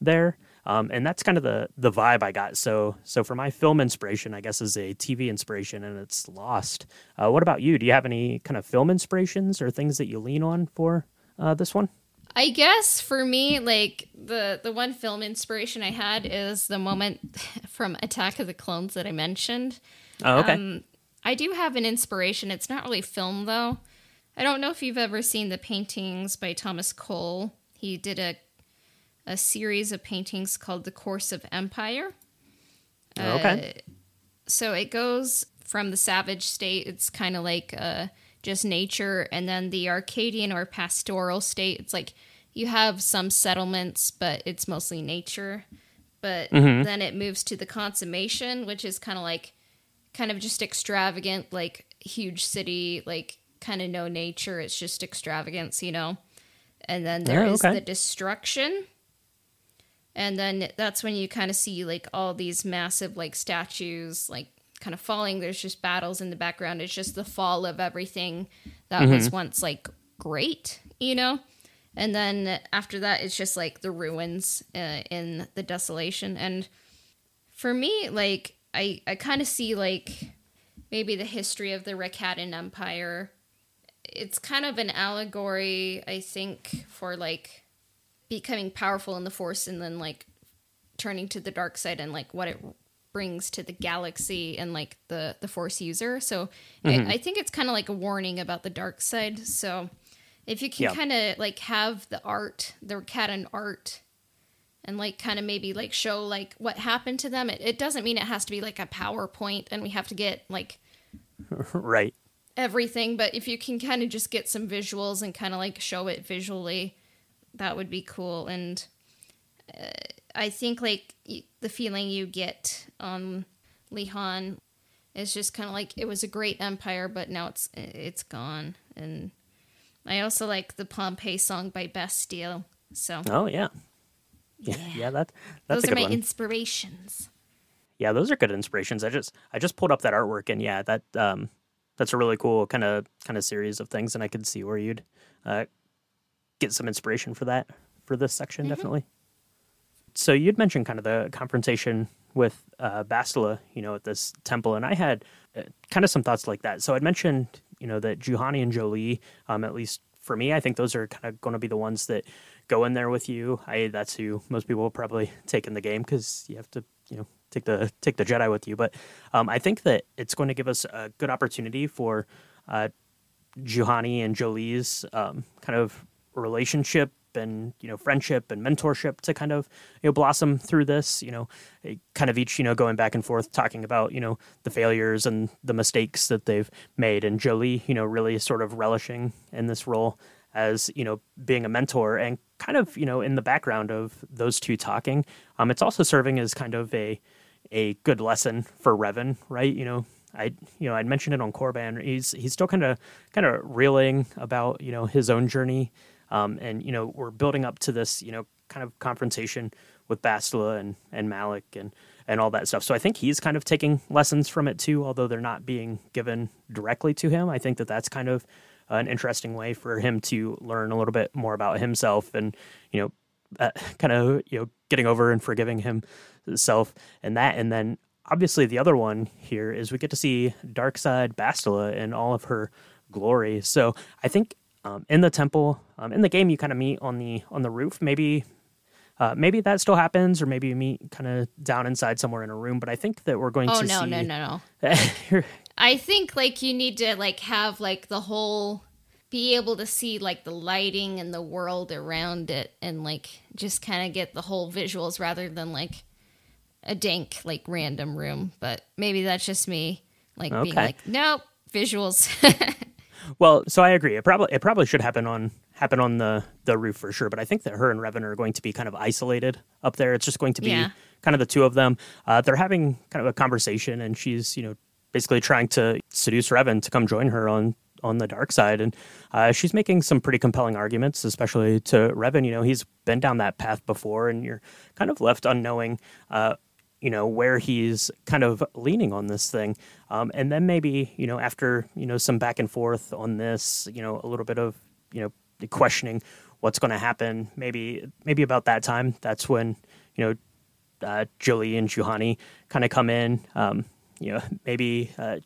there. Um, and that's kind of the the vibe I got. So so for my film inspiration, I guess is a TV inspiration, and it's Lost. Uh, what about you? Do you have any kind of film inspirations or things that you lean on for uh, this one? I guess for me, like the the one film inspiration I had is the moment from Attack of the Clones that I mentioned. Oh, okay. Um, I do have an inspiration. It's not really film though. I don't know if you've ever seen the paintings by Thomas Cole. He did a a series of paintings called The Course of Empire. okay. So it goes from the savage state, it's kind of like uh, just nature, and then the Arcadian or pastoral state, it's like you have some settlements, but it's mostly nature. But then it moves to the consummation, which is kind of like, kind of just extravagant, like huge city, like kind of no nature. It's just extravagance, you know? And then there Yeah, is okay. the destruction, and then that's when you kind of see like all these massive like statues like kind of falling. There's just battles in the background. It's just the fall of everything that was once like great you know? And then after that it's just like the ruins uh, in the desolation. And for me like i i kind of see like maybe the history of the Rakatan empire. It's kind of an allegory i think for like becoming powerful in the Force and then like turning to the dark side and like what it brings to the galaxy and like the the Force user. So Mm-hmm. I, I think it's kind of like a warning about the dark side. So if you can Yeah. kind of like have the art, the cat and art. And like kind of maybe like show like what happened to them. It, it doesn't mean it has to be like a PowerPoint and we have to get like right. everything, but if you can kind of just get some visuals and kind of like show it visually, that would be cool. And uh, I think like y- the feeling you get on Lehon is just kind of like it was a great empire, but now it's it's gone. And I also like the Pompeii song by Bastille. So Oh yeah. Yeah, yeah, that that's those are my one. inspirations. yeah, those are good inspirations. I just I just pulled up that artwork and yeah, that um that's a really cool kind of kind of series of things and I could see where you'd uh get some inspiration for that for this section definitely. So you'd mentioned kind of the confrontation with uh Bastila, you know, at this temple and I had uh, kind of some thoughts like that. So I'd mentioned, you know, that Juhani and Jolee um at least for me, I think those are kind of going to be the ones that go in there with you. I that's who most people will probably take in the game because you have to, you know, take the take the Jedi with you. But um, I think that it's going to give us a good opportunity for uh, Juhani and Jolee's um, kind of relationship and you know friendship and mentorship to kind of you know blossom through this you know eh, kind of each you know going back and forth talking about you know the failures and the mistakes that they've made and Jolee you know really sort of relishing in this role as you know being a mentor and kind of you know in the background of those two talking um it's also serving as kind of a a good lesson for Revan right you know I you know I'd mentioned it on Korriban he's he's still kind of kind of reeling about you know his own journey um and you know we're building up to this you know kind of confrontation with Bastila and and Malak and and all that stuff. So I think he's kind of taking lessons from it too although they're not being given directly to him. I think that that's kind of an interesting way for him to learn a little bit more about himself and you know uh, kind of you know getting over and forgiving himself and that. And then obviously the other one here is we get to see dark side Bastila in all of her glory. So I think um, in the temple um, in the game you kind of meet on the on the roof. Maybe uh, maybe that still happens or maybe you meet kind of down inside somewhere in a room but I think that we're going Oh to no, see no, no, no. no I think like you need to like have like the whole be able to see like the lighting and the world around it and like just kind of get the whole visuals rather than like a dank like random room. But maybe that's just me like being like nope visuals Well, so I agree. It probably it probably should happen on happen on the the roof for sure. But I think that her and Revan are going to be kind of isolated up there. It's just going to be Yeah. kind of the two of them. Uh, they're having kind of a conversation, and she's you know basically trying to seduce Revan to come join her on on the dark side, and uh, she's making some pretty compelling arguments, especially to Revan. You know, he's been down that path before, and you're kind of left unknowing. Uh, you know where he's kind of leaning on this thing. Um, and then maybe you know after you know some back and forth on this you know a little bit of you know questioning what's going to happen maybe maybe about that time that's when you know uh, and Juhani kind of come in. Um, you know maybe uh,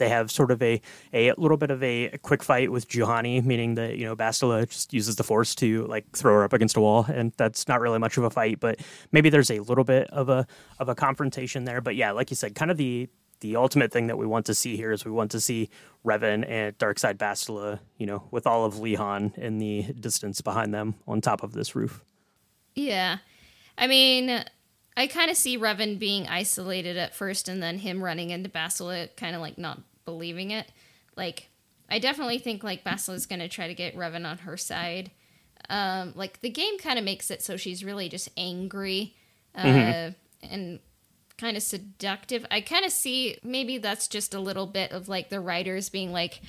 they have sort of a, a little bit of a quick fight with Juhani, meaning that you know Bastila just uses the force to like throw her up against a wall, and that's not really much of a fight. But maybe there's a little bit of a of a confrontation there. But yeah, like you said, kind of the the ultimate thing that we want to see here is we want to see Revan and dark side Bastila, you know, with all of Lehon in the distance behind them on top of this roof. yeah i mean i kind of see revan being isolated at first and then him running into bastila kind of like not believing it like i definitely think like bastila's gonna try to get revan on her side um, like the game kind of makes it so she's really just angry uh, and kind of seductive. I kind of see maybe that's just a little bit of like the writers being like,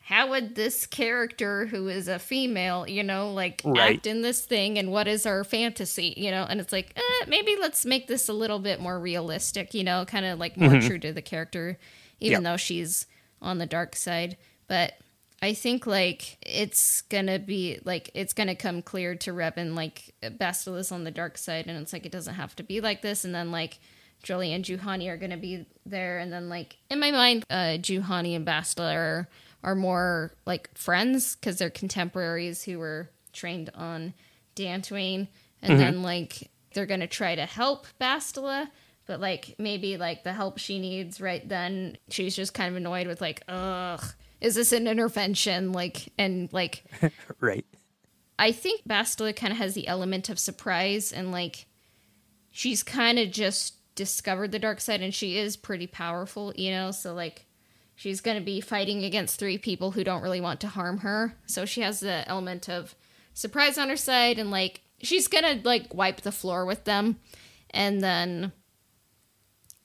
how would this character who is a female, you know, like Right. act in this thing and what is our fantasy, you know? And it's like, eh, maybe let's make this a little bit more realistic, you know, kind of like more true to the character, even though she's on the dark side. But I think like it's gonna be like it's gonna come clear to Revan like Bastila is on the dark side, and it's like it doesn't have to be like this. And then like Jolee and Juhani are gonna be there, and then like in my mind, uh, Juhani and Bastila are are more like friends because they're contemporaries who were trained on Dantooine, and then like they're gonna try to help Bastila, but like maybe like the help she needs right then, she's just kind of annoyed with like, ugh, is this an intervention? Like and like right. I think Bastila kind of has the element of surprise and like she's kind of just discovered the dark side and she is pretty powerful, you know, so like she's going to be fighting against three people who don't really want to harm her. So she has the element of surprise on her side and like she's going to like wipe the floor with them and then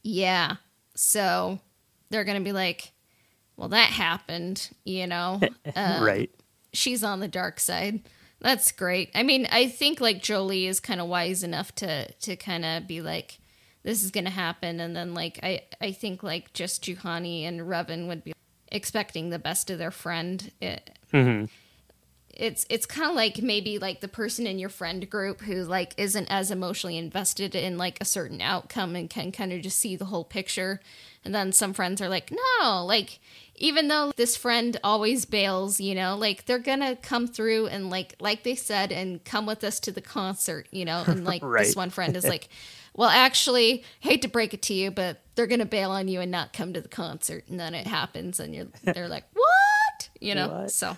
yeah. So they're going to be like well that happened, you know. Um, right. she's on the dark side. That's great. I mean, I think like Jolee is kind of wise enough to to kind of be like, this is gonna happen, and then like I I think like just Juhani and Revan would be expecting the best of their friend. It, It's it's kind of like maybe like the person in your friend group who like isn't as emotionally invested in like a certain outcome and can kind of just see the whole picture, and then some friends are like, no, like even though this friend always bails, you know, like they're gonna come through and like like they said and come with us to the concert, you know, and like Right. this one friend is like, well, actually, hate to break it to you, but they're gonna bail on you and not come to the concert, and then it happens, and you're they're like, what, you know, What? so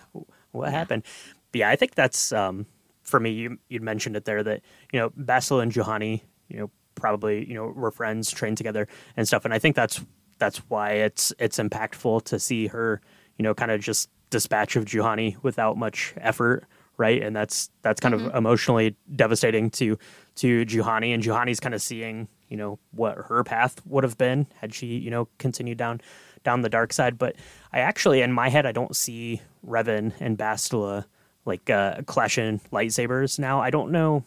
what happened. But yeah, I think that's um, for me. You you'd mentioned it there that you know Basil and Juhani, you know, probably you know were friends, trained together and stuff. And I think that's that's why it's it's impactful to see her, you know, kind of just dispatch of Juhani without much effort, right? And that's that's kind of emotionally devastating to to Juhani, and Juhani's kind of seeing you know what her path would have been had she you know continued down down the dark side. But I actually, in my head, I don't see Revan and Bastila like uh, clashing lightsabers now. I don't know.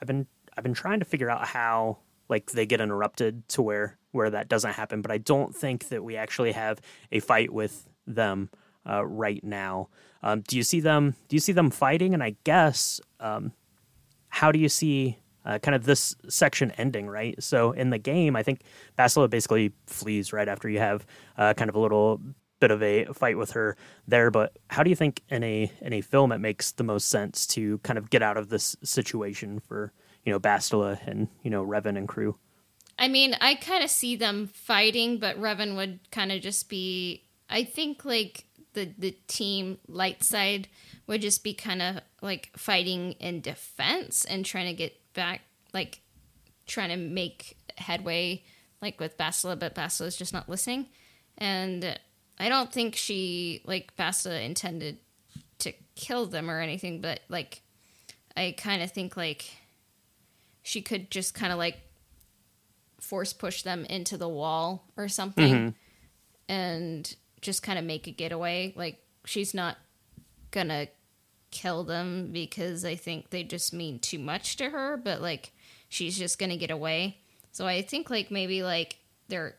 I've been I've been trying to figure out how like they get interrupted to where where that doesn't happen, but I don't think that we actually have a fight with them uh, right now. Um, do you see them? Do you see them fighting? And I guess um, how do you see uh, kind of this section ending, right? So in the game, I think Bastila basically flees right after you have uh, kind of a little bit of a fight with her there. But how do you think in a in a film it makes the most sense to kind of get out of this situation for you know Bastila and you know Revan and crew? I mean, I kind of see them fighting, but Revan would kind of just be. I think like the the team light side would just be kind of like fighting in defense and trying to get back, like trying to make headway, like with Bastila, but Bastila's just not listening. And I don't think she like Bastila intended to kill them or anything, but like I kind of think like she could just kind of like force push them into the wall or something mm-hmm. and just kind of make a getaway. Like she's not gonna kill them because I think they just mean too much to her, but like she's just gonna get away. So I think like maybe like they're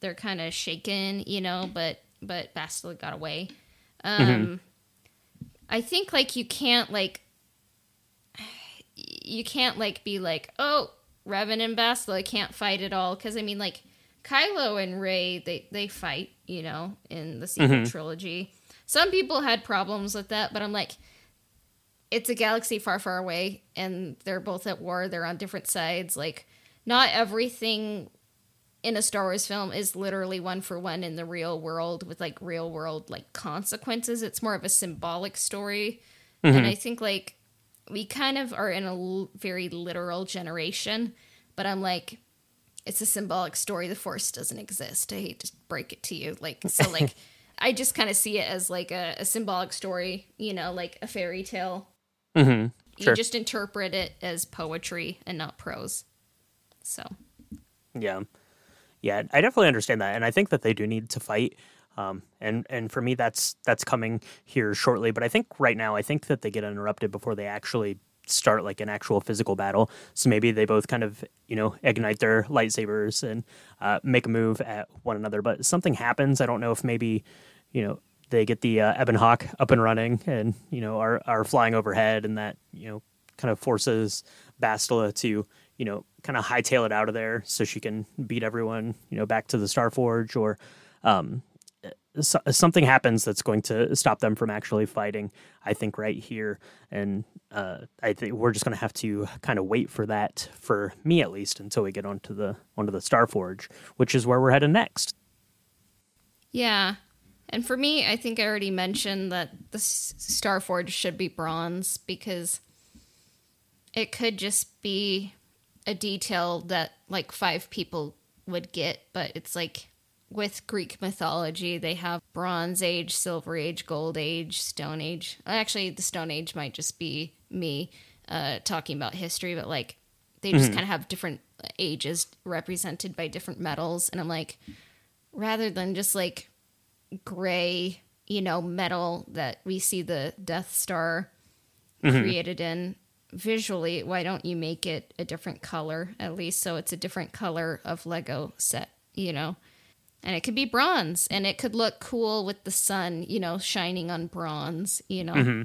they're kind of shaken, you know, but but Bastila got away. Um I think like you can't like you can't like be like, oh, Revan and Bastila can't fight at all because I mean like Kylo and Rey they they fight, you know, in the sequel trilogy. Some people had problems with that, but I'm like, it's a galaxy far, far away, and they're both at war. They're on different sides. Like, not everything in a Star Wars film is literally one for one in the real world with like real world like consequences. It's more of a symbolic story, and mm-hmm. I think like we kind of are in a l- very literal generation, but I'm like, it's a symbolic story. The Force doesn't exist. I hate to break it to you. Like, so like, I just kind of see it as like a, a symbolic story, you know, like a fairy tale. Mm-hmm. You Sure. just interpret it as poetry and not prose. So, Yeah, yeah, I definitely understand that, and I think that they do need to fight. Um, and and for me, that's that's coming here shortly. But I think right now, I think that they get interrupted before they actually start like an actual physical battle. So maybe they both kind of you know ignite their lightsabers and uh, make a move at one another. But something happens. I don't know if maybe you know they get the uh, Ebon Hawk up and running, and you know are are flying overhead, and that you know kind of forces Bastila to you know kind of hightail it out of there so she can beat everyone you know back to the Star Forge or um so, something happens that's going to stop them from actually fighting. I think right here, and uh, I think we're just going to have to kind of wait for that, for me at least, until we get onto the onto the Star Forge, which is where we're headed next. Yeah, and for me, I think I already mentioned that the Star Forge should be bronze because it could just be a detail that like five people would get, but it's like with Greek mythology, they have Bronze Age, Silver Age, Gold Age, Stone Age. Actually, the Stone Age might just be me uh, talking about history, but like they just mm-hmm. kind of have different ages represented by different metals. And I'm like, rather than just like gray, you know, metal that we see the Death Star mm-hmm. created in, visually, why don't you make it a different color at least so it's a different color of Lego set, you know? and it could be bronze and it could look cool with the sun you know shining on bronze you know mm-hmm.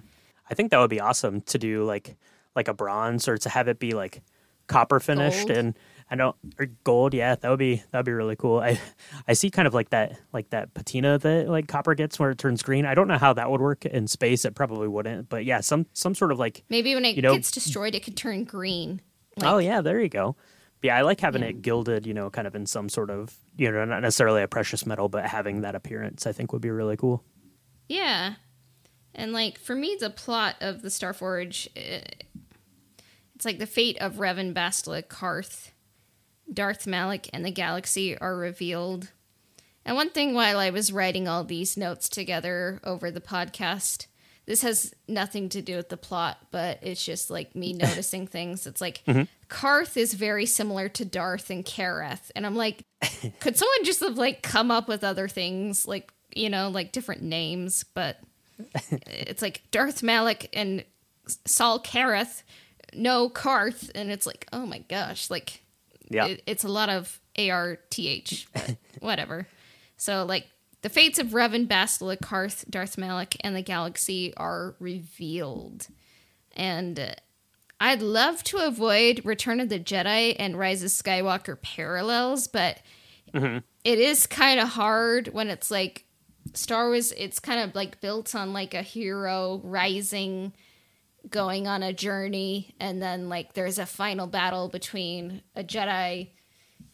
i think that would be awesome to do like like a bronze or to have it be like copper finished gold. and i don't or gold yeah that would be that would be really cool i i see kind of like that like that patina that like copper gets where it turns green i don't know how that would work in space it probably wouldn't but yeah some some sort of like maybe when it you know, gets destroyed it could turn green like, oh yeah there you go yeah, I like having yeah. it gilded, you know, kind of in some sort of, you know, not necessarily a precious metal, but having that appearance, I think would be really cool. Yeah. And like for me, the plot of the Starforge, eh, it's like the fate of Revan Bastila Carth, Darth Malak, and the galaxy are revealed. And one thing while I was writing all these notes together over the podcast, this has nothing to do with the plot, but it's just like me noticing things. It's like mm-hmm. Carth is very similar to Darth and Karath, and I'm like, could someone just have like come up with other things, like you know, like different names? But it's like Darth Malak and Saul Karath, no Carth, and it's like, oh my gosh, like, yeah, it, it's a lot of A R T H, whatever. So like the fates of Revan, Bastila, Carth, Darth Malak, and the galaxy are revealed. And uh, I'd love to avoid Return of the Jedi and Rise of Skywalker parallels, but mm-hmm. it is kind of hard when it's like Star Wars, it's kind of like built on like a hero rising, going on a journey, and then like there's a final battle between a Jedi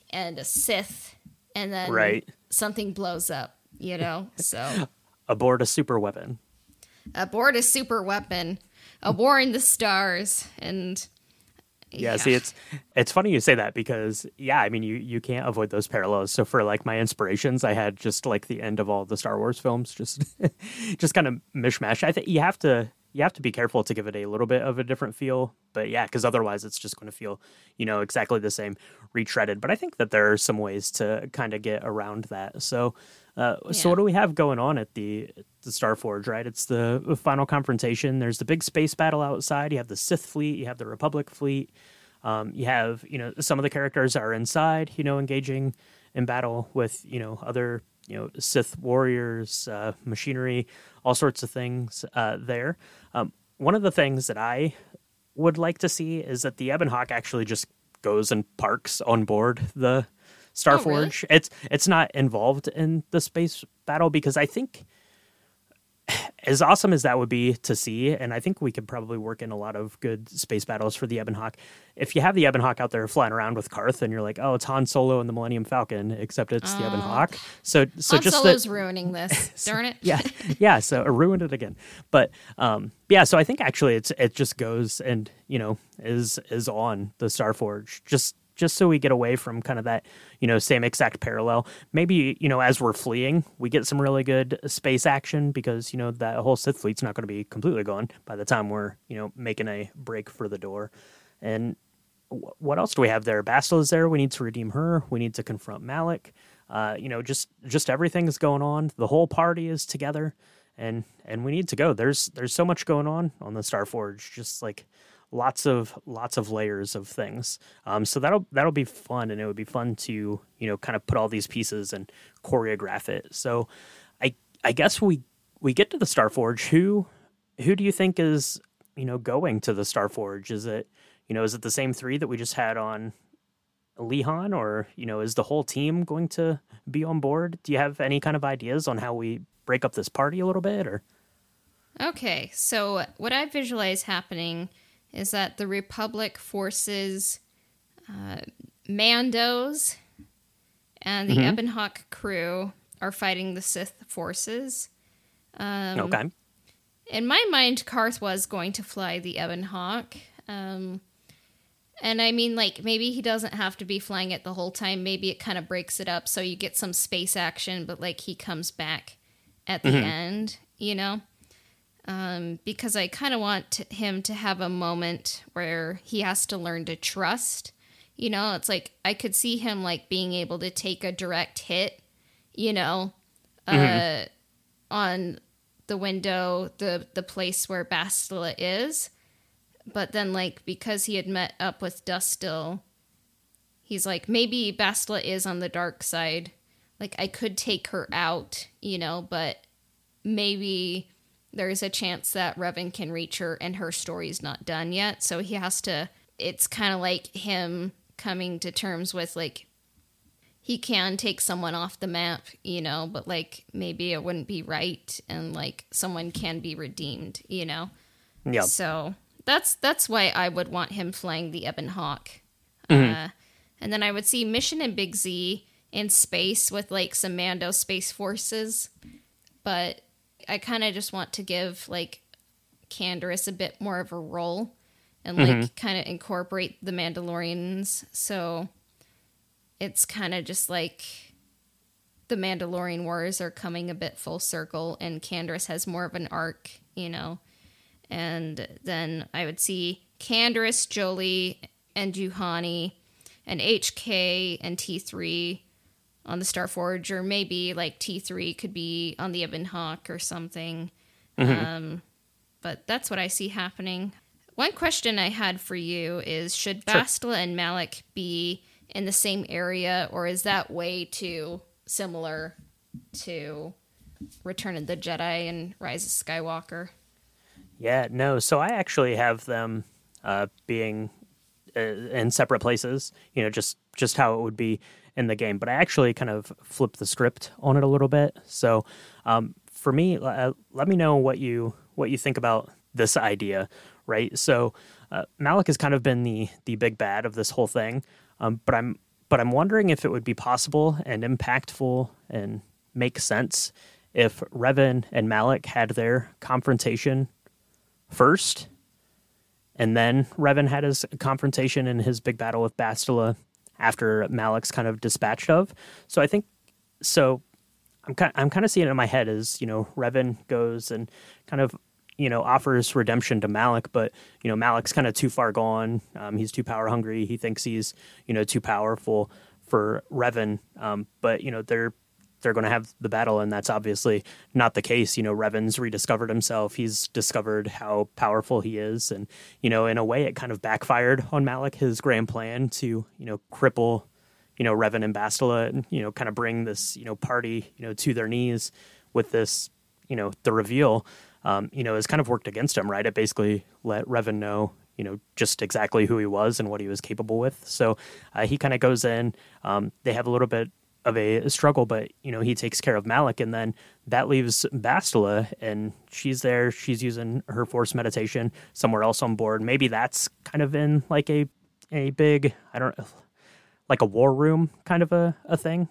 and a Sith, and then right. something blows up you know? So aboard a super weapon. Aboard a super weapon. A war in the stars and yeah, yeah, see it's it's funny you say that because yeah, I mean you you can't avoid those parallels. So for like my inspirations, I had just like the end of all the Star Wars films just just kind of mishmash. I think you have to you have to be careful to give it a little bit of a different feel. But yeah, because otherwise it's just going to feel, you know, exactly the same, retreaded. But I think that there are some ways to kind of get around that. So, uh, yeah. so what do we have going on at the the Star Forge? Right, it's the final confrontation. There's the big space battle outside. You have the Sith fleet. You have the Republic fleet. Um, you have, you know, some of the characters are inside, you know, engaging in battle with, you know, other you know Sith warriors, uh, machinery, all sorts of things uh, there. Um, one of the things that I would like to see is that the Ebon Hawk actually just goes and parks on board the Starforge. Oh, really? It's it's not involved in the space battle because I think as awesome as that would be to see, and I think we could probably work in a lot of good space battles for the Ebon Hawk. If you have the Ebon Hawk out there flying around with Carth, and you're like, oh, it's Han Solo and the Millennium Falcon, except it's the Ebon oh. Hawk. So, so Han just Solo's the, ruining this. Darn it. yeah, yeah. So I ruined it again. But um, yeah. So I think actually it's it just goes and you know is is on the Starforge just just so we get away from kind of that, you know, same exact parallel. Maybe, you know, as we're fleeing, we get some really good space action because, you know, that whole Sith fleet's not going to be completely gone by the time we're, you know, making a break for the door. And what else do we have there? Bastila is there. We need to redeem her. We need to confront Malak. Uh, you know, just just everything is going on. The whole party is together, and and we need to go. There's there's so much going on on the Star Forge. Just like lots of lots of layers of things. Um, so that'll that'll be fun, and it would be fun to you know kind of put all these pieces and choreograph it. So I I guess we we get to the Starforge. Who who do you think is you know going to the Starforge? Is it you know is it the same three that we just had on Lehon, or you know, is the whole team going to be on board? Do you have any kind of ideas on how we break up this party a little bit, or? Okay, so what I visualize happening is that the Republic forces uh, Mandos and the Mhm. Ebon Hawk crew are fighting the Sith forces. Um, okay. in my mind, Carth was going to fly the Ebon Hawk. Um, and I mean, like, maybe he doesn't have to be flying it the whole time. Maybe it kind of breaks it up so you get some space action, but like he comes back at the Mhm. end, you know? Um, because I kind of want to, him to have a moment where he has to learn to trust. You know, it's like I could see him like being able to take a direct hit, you know, uh, on the window, the the place where Bastila is. But then, like, because he had met up with Dustil, he's like, maybe Bastila is on the dark side. Like, I could take her out, you know, but maybe there's a chance that Revan can reach her and her story's not done yet. So he has to, it's kind of like him coming to terms with, like, he can take someone off the map, you know, but like maybe it wouldn't be right and like someone can be redeemed, you know. Yeah. So that's that's why I would want him flying the Ebon Hawk. Mhm. Uh, and then I would see Mission and Big Z in space with like some Mando space forces, but I kind of just want to give like Canderous a bit more of a role and mm-hmm. like kind of incorporate the Mandalorians. So it's kind of just like the Mandalorian Wars are coming a bit full circle, and Canderous has more of an arc, you know. And then I would see Canderous, Jolee, and Juhani, and HK and T3 on the Starforge, or maybe like T3 could be on the Ebon Hawk or something. Um, but that's what I see happening. One question I had for you is Should Sure. Bastila and Malak be in the same area, or is that way too similar to Return of the Jedi and Rise of Skywalker? Yeah, no. So I actually have them uh, being uh, in separate places. You know, just just how it would be in the game. But I actually kind of flipped the script on it a little bit. So um, for me, uh, let me know what you what you think about this idea. Right. So uh, Malak has kind of been the the big bad of this whole thing. Um, but I'm but I'm wondering if it would be possible and impactful and make sense if Revan and Malak had their confrontation first, and then Revan had his confrontation and his big battle with Bastila after Malak's kind of dispatched of. So I think so. I'm kind I'm kind of seeing it in my head as you know Revan goes and kind of you know offers redemption to Malak, but you know Malak's kind of too far gone. Um, he's too power hungry. He thinks he's you know too powerful for Revan. Um, but you know they're they're going to have the battle, and that's obviously not the case. You know, Revan's rediscovered himself. He's discovered how powerful he is, and you know, in a way, it kind of backfired on Malak. His grand plan to you know cripple, you know, Revan and Bastila, and you know, kind of bring this you know party you know to their knees with this you know the reveal. Um, you know, has kind of worked against him, right? It basically let Revan know, you know, just exactly who he was and what he was capable with. So uh, he kind of goes in. Um, they have a little bit of a struggle, but you know he takes care of Malak, and then that leaves Bastila, and she's there. She's using her force meditation somewhere else on board. Maybe that's kind of in like a a big I don't like a war room kind of a, a thing.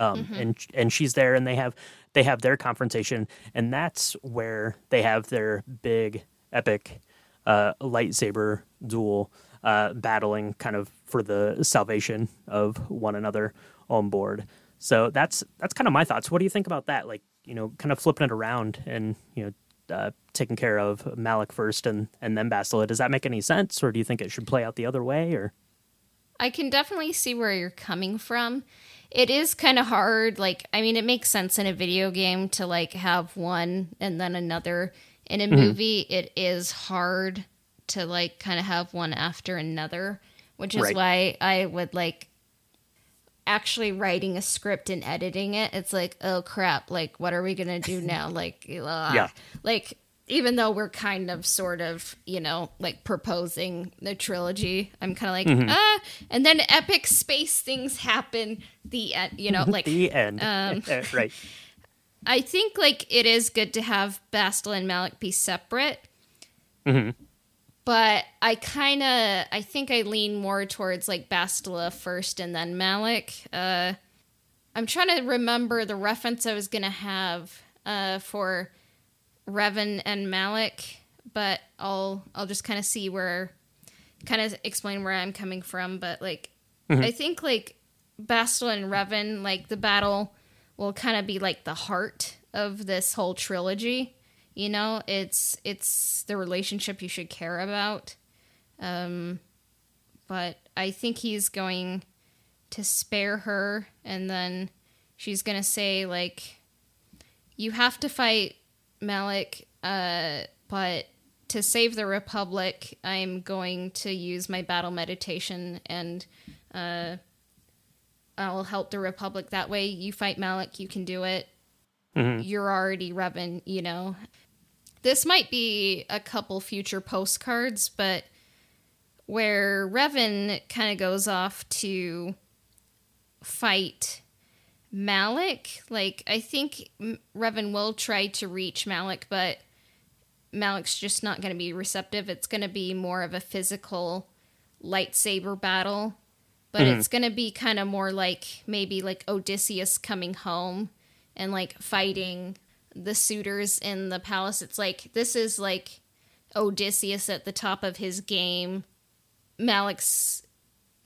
Um, and and she's there, and they have they have their confrontation, and that's where they have their big epic uh, lightsaber duel, uh, battling kind of for the salvation of one another on board. So that's that's kind of my thoughts. What do you think about that? Like you know, kind of flipping it around and you know, uh, taking care of Malak first and and then Bastila. Does that make any sense, or do you think it should play out the other way? Or I can definitely see where you're coming from. It is kind of hard. Like, I mean, it makes sense in a video game to like have one and then another. In a movie, it is hard to like kind of have one after another, which is Right. why I would like actually writing a script and editing it. It's like, oh crap! Like, what are we gonna do now? Like, ugh. Yeah. like even though we're kind of sort of you know like proposing the trilogy i'm kind of like mm-hmm. ah and then epic space things happen the end you know like the end um, right i think like it is good to have bastila and malak be separate mm-hmm. But i kind of i think i lean more towards like bastila first and then malak uh i'm trying to remember the reference i was gonna have uh for Revan and Malak, but I'll I'll just kind of see where kind of explain where I'm coming from, but like mm-hmm. I think like Bastila and Revan, like the battle will kind of be like the heart of this whole trilogy. You know, it's it's the relationship you should care about. Um but I think he's going to spare her and then she's going to say like you have to fight Malak, uh, but to save the Republic, I'm going to use my battle meditation and uh, I'll help the Republic that way. You fight Malak, you can do it. Mm-hmm. You're already Revan, you know. This might be a couple future postcards, but where Revan kind of goes off to fight Malak, like I think Revan will try to reach Malak, but Malak's just not going to be receptive. It's going to be more of a physical lightsaber battle, but mm-hmm. it's going to be kind of more like maybe like Odysseus coming home and like fighting the suitors in the palace. It's like this is like Odysseus at the top of his game. Malak's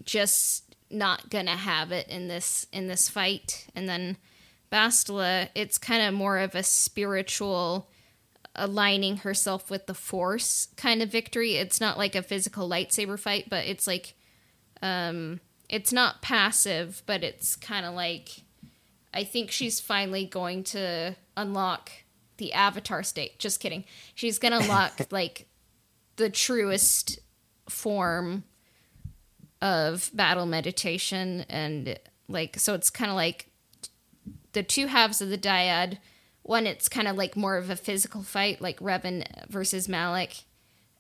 just not gonna have it in this in this fight and then bastila it's kind of more of a spiritual aligning herself with the force kind of victory it's not like a physical lightsaber fight but it's like um it's not passive but it's kind of like i think she's finally going to unlock the avatar state. Just kidding. She's gonna unlock like the truest form of battle meditation and like so it's kind of like the two halves of the dyad. One it's kind of like more of a physical fight like Revan versus Malak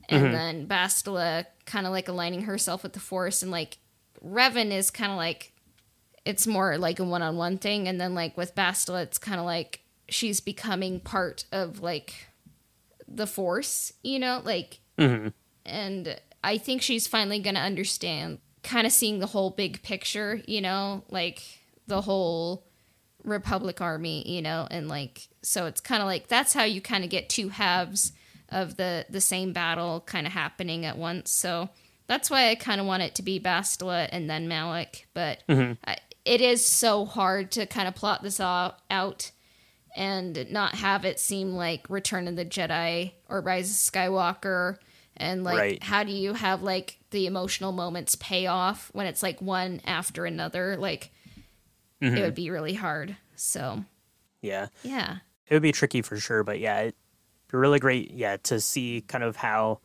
and mm-hmm. then Bastila kind of like aligning herself with the force. And like Revan is kind of like it's more like a one-on-one thing. And then like with Bastila it's kind of like she's becoming part of like the force you know like mm-hmm. and I think she's finally going to understand kind of seeing the whole big picture, you know, like the whole Republic Army, you know, and like so it's kind of like that's how you kind of get two halves of the the same battle kind of happening at once. So that's why I kind of want it to be Bastila and then Malak, but mm-hmm. I, it is so hard to kind of plot this all out and not have it seem like Return of the Jedi or Rise of Skywalker. And like right. how do you have like the emotional moments pay off when it's like one after another? Like mm-hmm. it would be really hard. So yeah. yeah. It would be tricky for sure but yeah it'd be really great yeah to see kind of how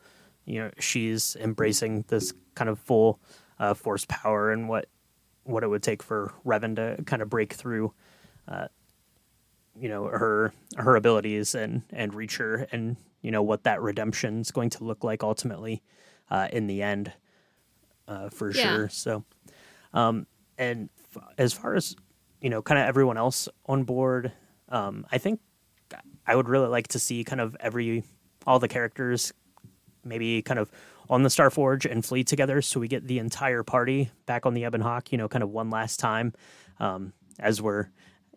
you know she's embracing this kind of full uh, force power and what what it would take for Revan to kind of break through uh, you know her her abilities and and reach her and you know what that redemption is going to look like ultimately uh, in the end uh, for yeah. sure so um, and f- as far as you know kind of everyone else on board um, i think i would really like to see kind of every all the characters maybe kind of on the Star Forge and flee together so we get the entire party back on the ebon hawk you know kind of one last time um, as we're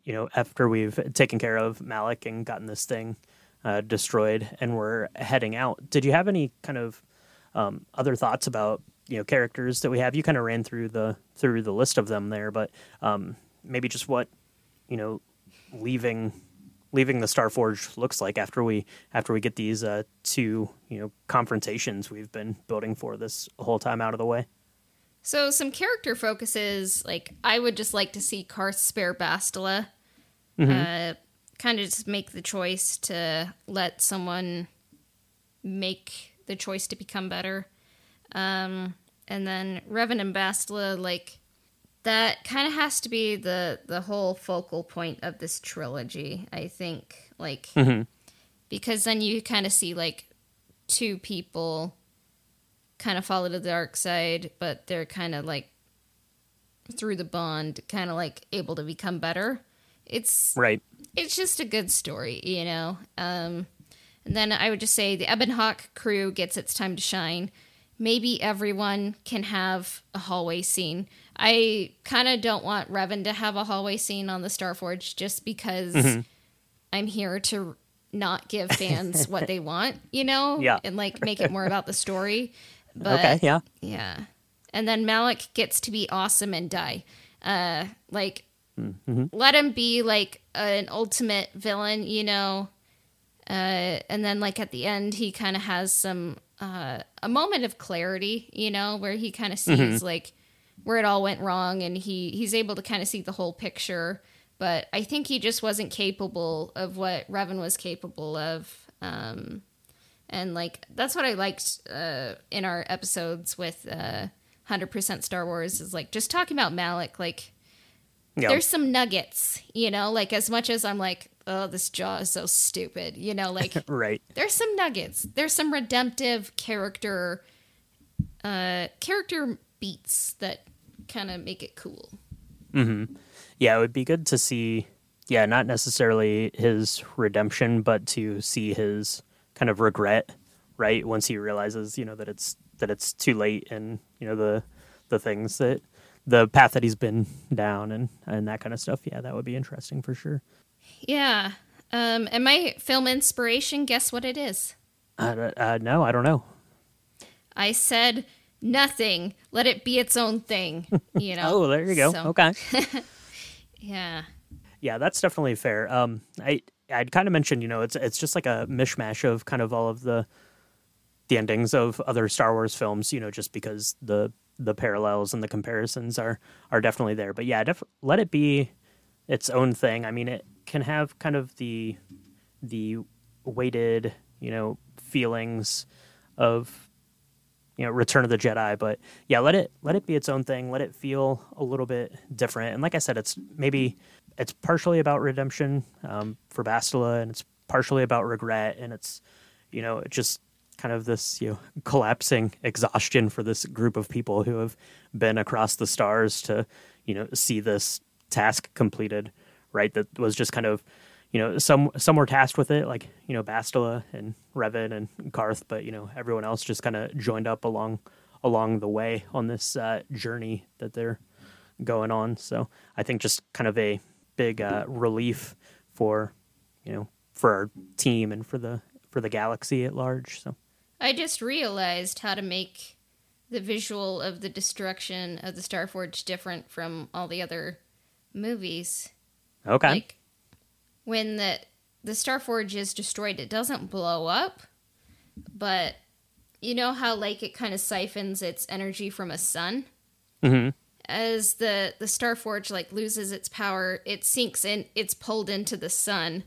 you know after we've taken care of Malak and gotten this thing uh, destroyed and we're heading out. Did you have any kind of um, other thoughts about you know characters that we have? You kind of ran through the through the list of them there, but um, maybe just what you know leaving leaving the Starforge looks like after we after we get these uh, two you know confrontations we've been building for this whole time out of the way. So some character focuses, like I would just like to see Carth spare Bastila. Mm-hmm. Uh, kind of just make the choice to let someone make the choice to become better. Um, and then Revan and Bastila, like that kind of has to be the the whole focal point of this trilogy. I think, like, mm-hmm. because then you kind of see like two people kind of follow the dark side, but they're kind of like through the bond, kind of like able to become better. It's Right. it's just a good story, you know. Um, and then I would just say the Ebon Hawk crew gets its time to shine. Maybe everyone can have a hallway scene. I kind of don't want Revan to have a hallway scene on the Starforge just because I'm here to not give fans what they want, you know, Yeah. and like make it more about the story. But okay. Yeah. yeah. And then Malak gets to be awesome and die. Uh like let him be like an ultimate villain, you know. Uh and then like at the end he kind of has some uh a moment of clarity, you know, where he kind of sees like where it all went wrong and he he's able to kind of see the whole picture. But I think he just wasn't capable of what Revan was capable of. Um and like that's what I liked uh, in our episodes with uh, 100% Star Wars is like just talking about Malak. Like Yeah. there's some nuggets, you know. Like as much as I'm like, oh, this jaw is so stupid, you know. Like right. there's some nuggets. There's some redemptive character, uh, character beats that kind of make it cool. Yeah, it would be good to see. Yeah, not necessarily his redemption, but to see his kind of regret, right? Once he realizes, you know, that it's that it's too late, and you know the the things that the path that he's been down, and and that kind of stuff. Yeah, that would be interesting for sure. Yeah. Um, and my film inspiration, guess what it is? Uh, uh, no, I don't know. I said nothing. Let it be its own thing. You know. Oh, there you go. So, Okay. Yeah. Yeah, that's definitely fair. Um, I I'd kind of mentioned, you know, it's it's just like a mishmash of kind of all of the the endings of other Star Wars films, you know, just because the the parallels and the comparisons are are definitely there. But yeah, def- let it be its own thing. I mean, it can have kind of the the weighted, you know, feelings of you know Return of the Jedi, but yeah, let it let it be its own thing. Let it feel a little bit different. And like I said, it's maybe it's partially about redemption um, for Bastila, and it's partially about regret, and it's you know just kind of this you know collapsing exhaustion for this group of people who have been across the stars to you know see this task completed, right? That was just kind of you know some some were tasked with it, like you know Bastila and Revan and Carth, but you know everyone else just kind of joined up along along the way on this uh, journey that they're going on. So I think just kind of a big uh, relief for you know for our team and for the for the galaxy at large. So I just realized how to make the visual of the destruction of the Starforge different from all the other movies. okay, Like when the the Starforge is destroyed, it doesn't blow up, but you know how like it kind of siphons its energy from a sun. hmm As the the Starforge like loses its power, it sinks and It's pulled into the sun,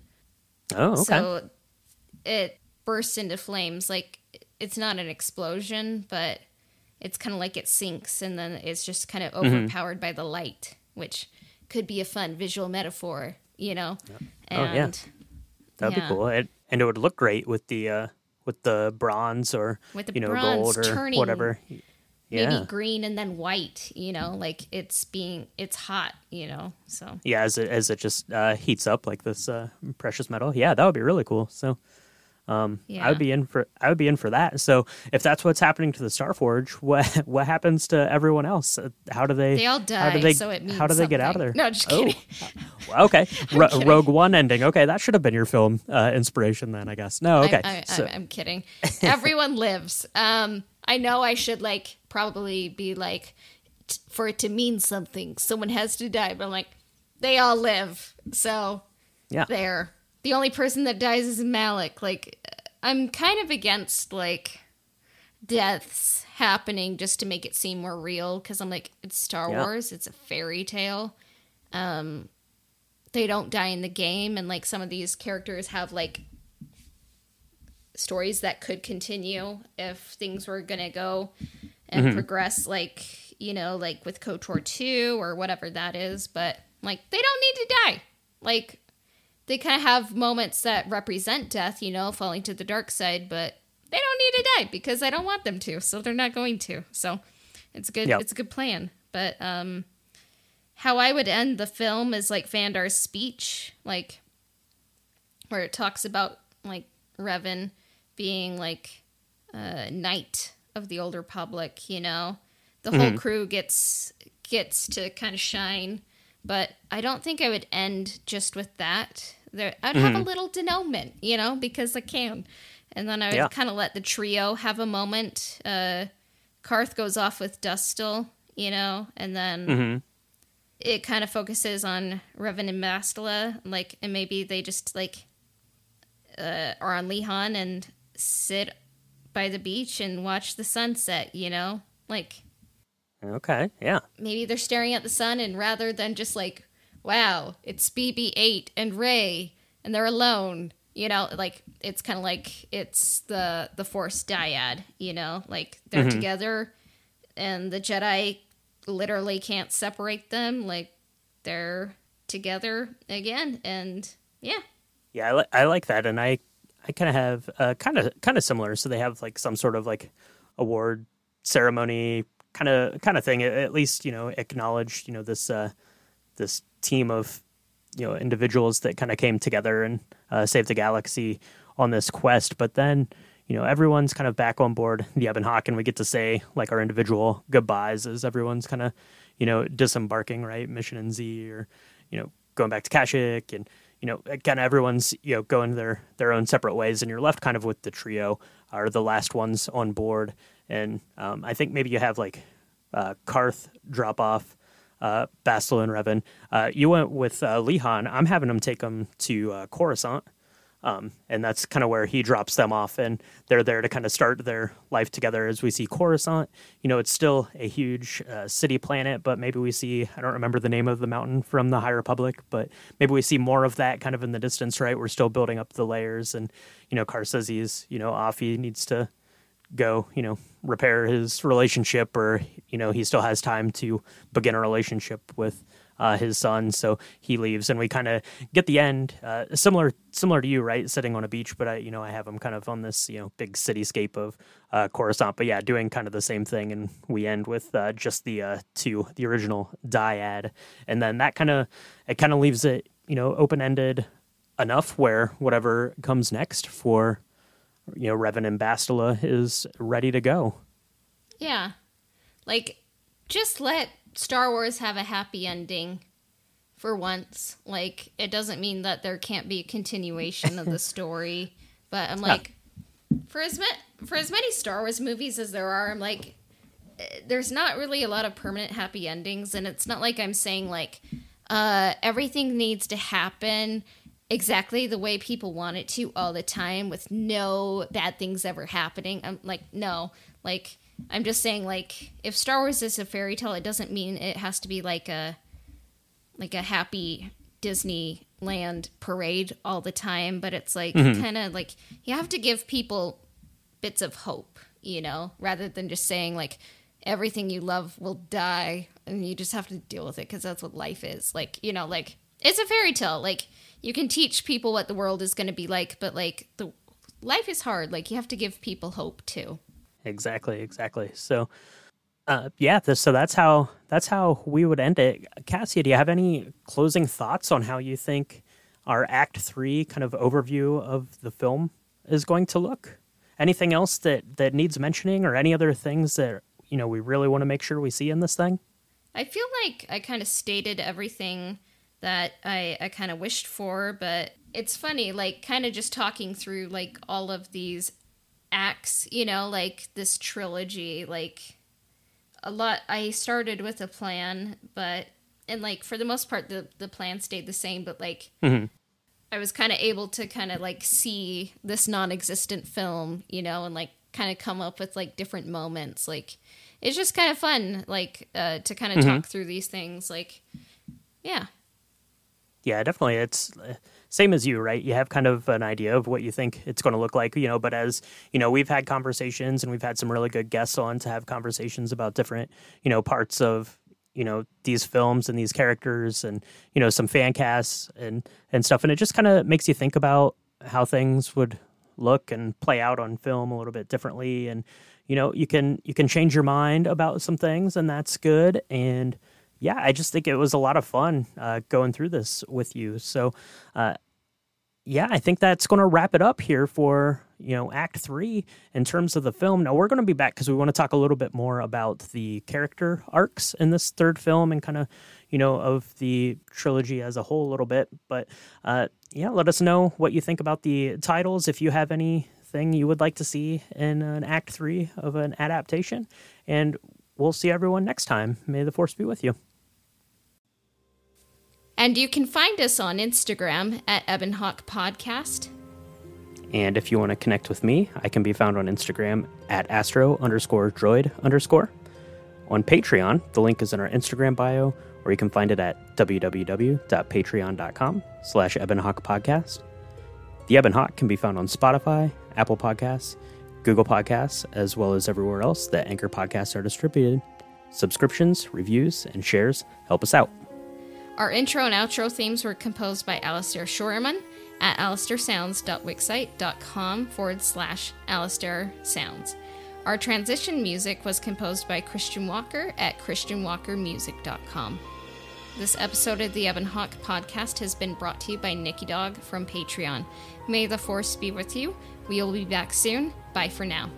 oh okay, so it bursts into flames. Like it's not an explosion, but it's kind of like it sinks, and then it's just kind of Mm-hmm. overpowered by the light, which could be a fun visual metaphor, you know. Oh, yeah. That'd yeah. be cool. It, and it would look great with the uh, with the bronze or With the you know gold or whatever. Yeah, maybe green and then white, you know, like it's being it's hot, you know. So yeah, as it as it just uh, heats up like this uh, precious metal. Yeah, that would be really cool. So. Um, I would be in for I would be in for that. So if that's what's happening to the Starforge, what what happens to everyone else? Uh, How do they? they all How do die, they? so it means how do they get out of there? No, just Oh, kidding. well, okay. Ro- kidding. Rogue One ending. Okay, that should have been your film uh, inspiration then, I guess. No, okay. I'm, I, so, I'm, I'm kidding. Everyone lives. Um, I know I should like probably be like t- for it to mean something. Someone has to die, but I'm like, they all live. So yeah. there. The only person that dies is Malak. Like, I'm kind of against like deaths happening just to make it seem more real because I'm like, it's Star Yeah. Wars. It's a fairy tale. Um, they don't die in the game, and like some of these characters have like stories that could continue if things were gonna go and progress like you know like with kotor 2 or whatever that is but like they don't need to die like they kind of have moments that represent death, you know, falling to the dark side, but they don't need to die because I don't want them to, so they're not going to. So it's a good yep. it's a good plan. But um how I would end the film is like Vandar's speech, like where it talks about like Revan being like a knight of the Old Republic, you know. The mm-hmm. whole crew gets gets to kind of shine but I don't think I would end just with that. There, I'd have mm-hmm. a little denouement, you know, because I can, and then I would yeah. kind of let the trio have a moment. Uh, Carth goes off with Dustil, you know, and then mm-hmm. it kind of focuses on Revan and Bastila, like, and maybe they just like uh, are on Lehon and sit by the beach and watch the sunset, you know, like Okay, yeah. Maybe they're staring at the sun, and rather than just like, wow, it's BB-8 and Rey and they're alone, you know, like it's kind of like it's the the Force dyad, you know, like they're mm-hmm. together, and the Jedi literally can't separate them, like they're together again, and yeah. Yeah, I, li- I like that, and I I kind of have kind of kind of similar. So they have like some sort of like award ceremony kind of kind of thing. At least you know acknowledge you know this uh, this team of you know individuals that kind of came together and uh, saved the galaxy on this quest. But then you know everyone's kind of back on board the Ebon Hawk, and we get to say like our individual goodbyes as everyone's kind of you know disembarking right mission and Z or you know going back to Kashyyyk and you know of everyone's you know going their their own separate ways, and you're left kind of with the trio are the last ones on board and um, I think maybe you have like uh, Carth drop off uh, Bastila and Revan. Uh, you went with uh, Lehon. I'm having them take them to uh, Coruscant. Um, and that's kind of where he drops them off, and they're there to kind of start their life together. As we see Coruscant, you know, it's still a huge uh, city planet, but maybe we see I don't remember the name of the mountain from the High Republic, but maybe we see more of that kind of in the distance. Right, we're still building up the layers, and you know, Carth says he's you know off. He needs to go, you know, repair his relationship, or you know, he still has time to begin a relationship with uh, his son. So he leaves, and we kind of get the end uh, similar similar to you, right? Sitting on a beach, but I, you know, I have him kind of on this, you know, big cityscape of uh, Coruscant. But yeah, doing kind of the same thing, and we end with uh, just the uh, two, the original dyad, and then that kind of it kind of leaves it, you know, open ended enough where whatever comes next for you know, Revan and Bastila is ready to go. Yeah. Like, just let Star Wars have a happy ending for once. Like, it doesn't mean that there can't be a continuation of the story. But I'm like, for as ma- for as many Star Wars movies as there are, I'm like, eh, there's not really a lot of permanent happy endings, and it's not like I'm saying like uh, everything needs to happen exactly the way people want it to all the time with no bad things ever happening. I'm like, no. Like I'm just saying like if Star Wars is a fairy tale, it doesn't mean it has to be like a like a happy Disneyland parade all the time, but it's like mm-hmm. kind of like you have to give people bits of hope, you know, rather than just saying like everything you love will die and you just have to deal with it because that's what life is. Like, you know, like it's a fairy tale. Like you can teach people what the world is going to be like, but like the life is hard. Like you have to give people hope too. Exactly, exactly. So, uh, yeah, this, so that's how that's how we would end it. Cassia, do you have any closing thoughts on how you think our Act Three kind of overview of the film is going to look? Anything else that that needs mentioning, or any other things that you know we really want to make sure we see in this thing? I feel like I kind of stated everything that I, I kind of wished for, but it's funny, like, kind of just talking through, like, all of these acts, you know, like this trilogy, like, a lot. I started with a plan, but, and, like, for the most part, the, the plan stayed the same, but, like, mm-hmm. I was kind of able to kind of, like, see this non existent film, you know, and, like, kind of come up with, like, different moments. Like, it's just kind of fun, like, uh, to kind of mm-hmm. talk through these things. Like, yeah yeah, definitely. It's uh, same as you, right? You have kind of an idea of what you think it's going to look like, you know. But as you know, we've had conversations and we've had some really good guests on to have conversations about different, you know, parts of you know these films and these characters and you know some fan casts and and stuff and it just kind of makes you think about how things would look and play out on film a little bit differently and you know you can you can change your mind about some things and that's good and yeah i just think it was a lot of fun uh, going through this with you so uh, yeah i think that's going to wrap it up here for you know act three in terms of the film. Now we're going to be back because we want to talk a little bit more about the character arcs in this third film and kind of you know of the trilogy as a whole a little bit. But uh, yeah let us know what you think about the titles. If you have anything you would like to see in an act three of an adaptation. And we'll see everyone next time. May the force be with you and you can find us on instagram at ebonhawk podcast and if you want to connect with me, I can be found on Instagram at astro underscore droid underscore. On Patreon, the link is in our Instagram bio, or you can find it at www.patreon.com slash ebonhawk podcast. The Ebon Hawk can be found on Spotify, Apple Podcasts, Google Podcasts, as well as everywhere else that Anchor podcasts are distributed. Subscriptions, reviews, and shares help us out. Our intro and outro themes were composed by Alastair Shorerman at alistairsounds.wixsite.com forward slash Alistair Sounds. Our transition music was composed by Christian Walker at christianwalkermusic.com. This episode of the Ebon Hawk podcast has been brought to you by Nikki Dog from Patreon. May the force be with you. We will be back soon. Bye for now.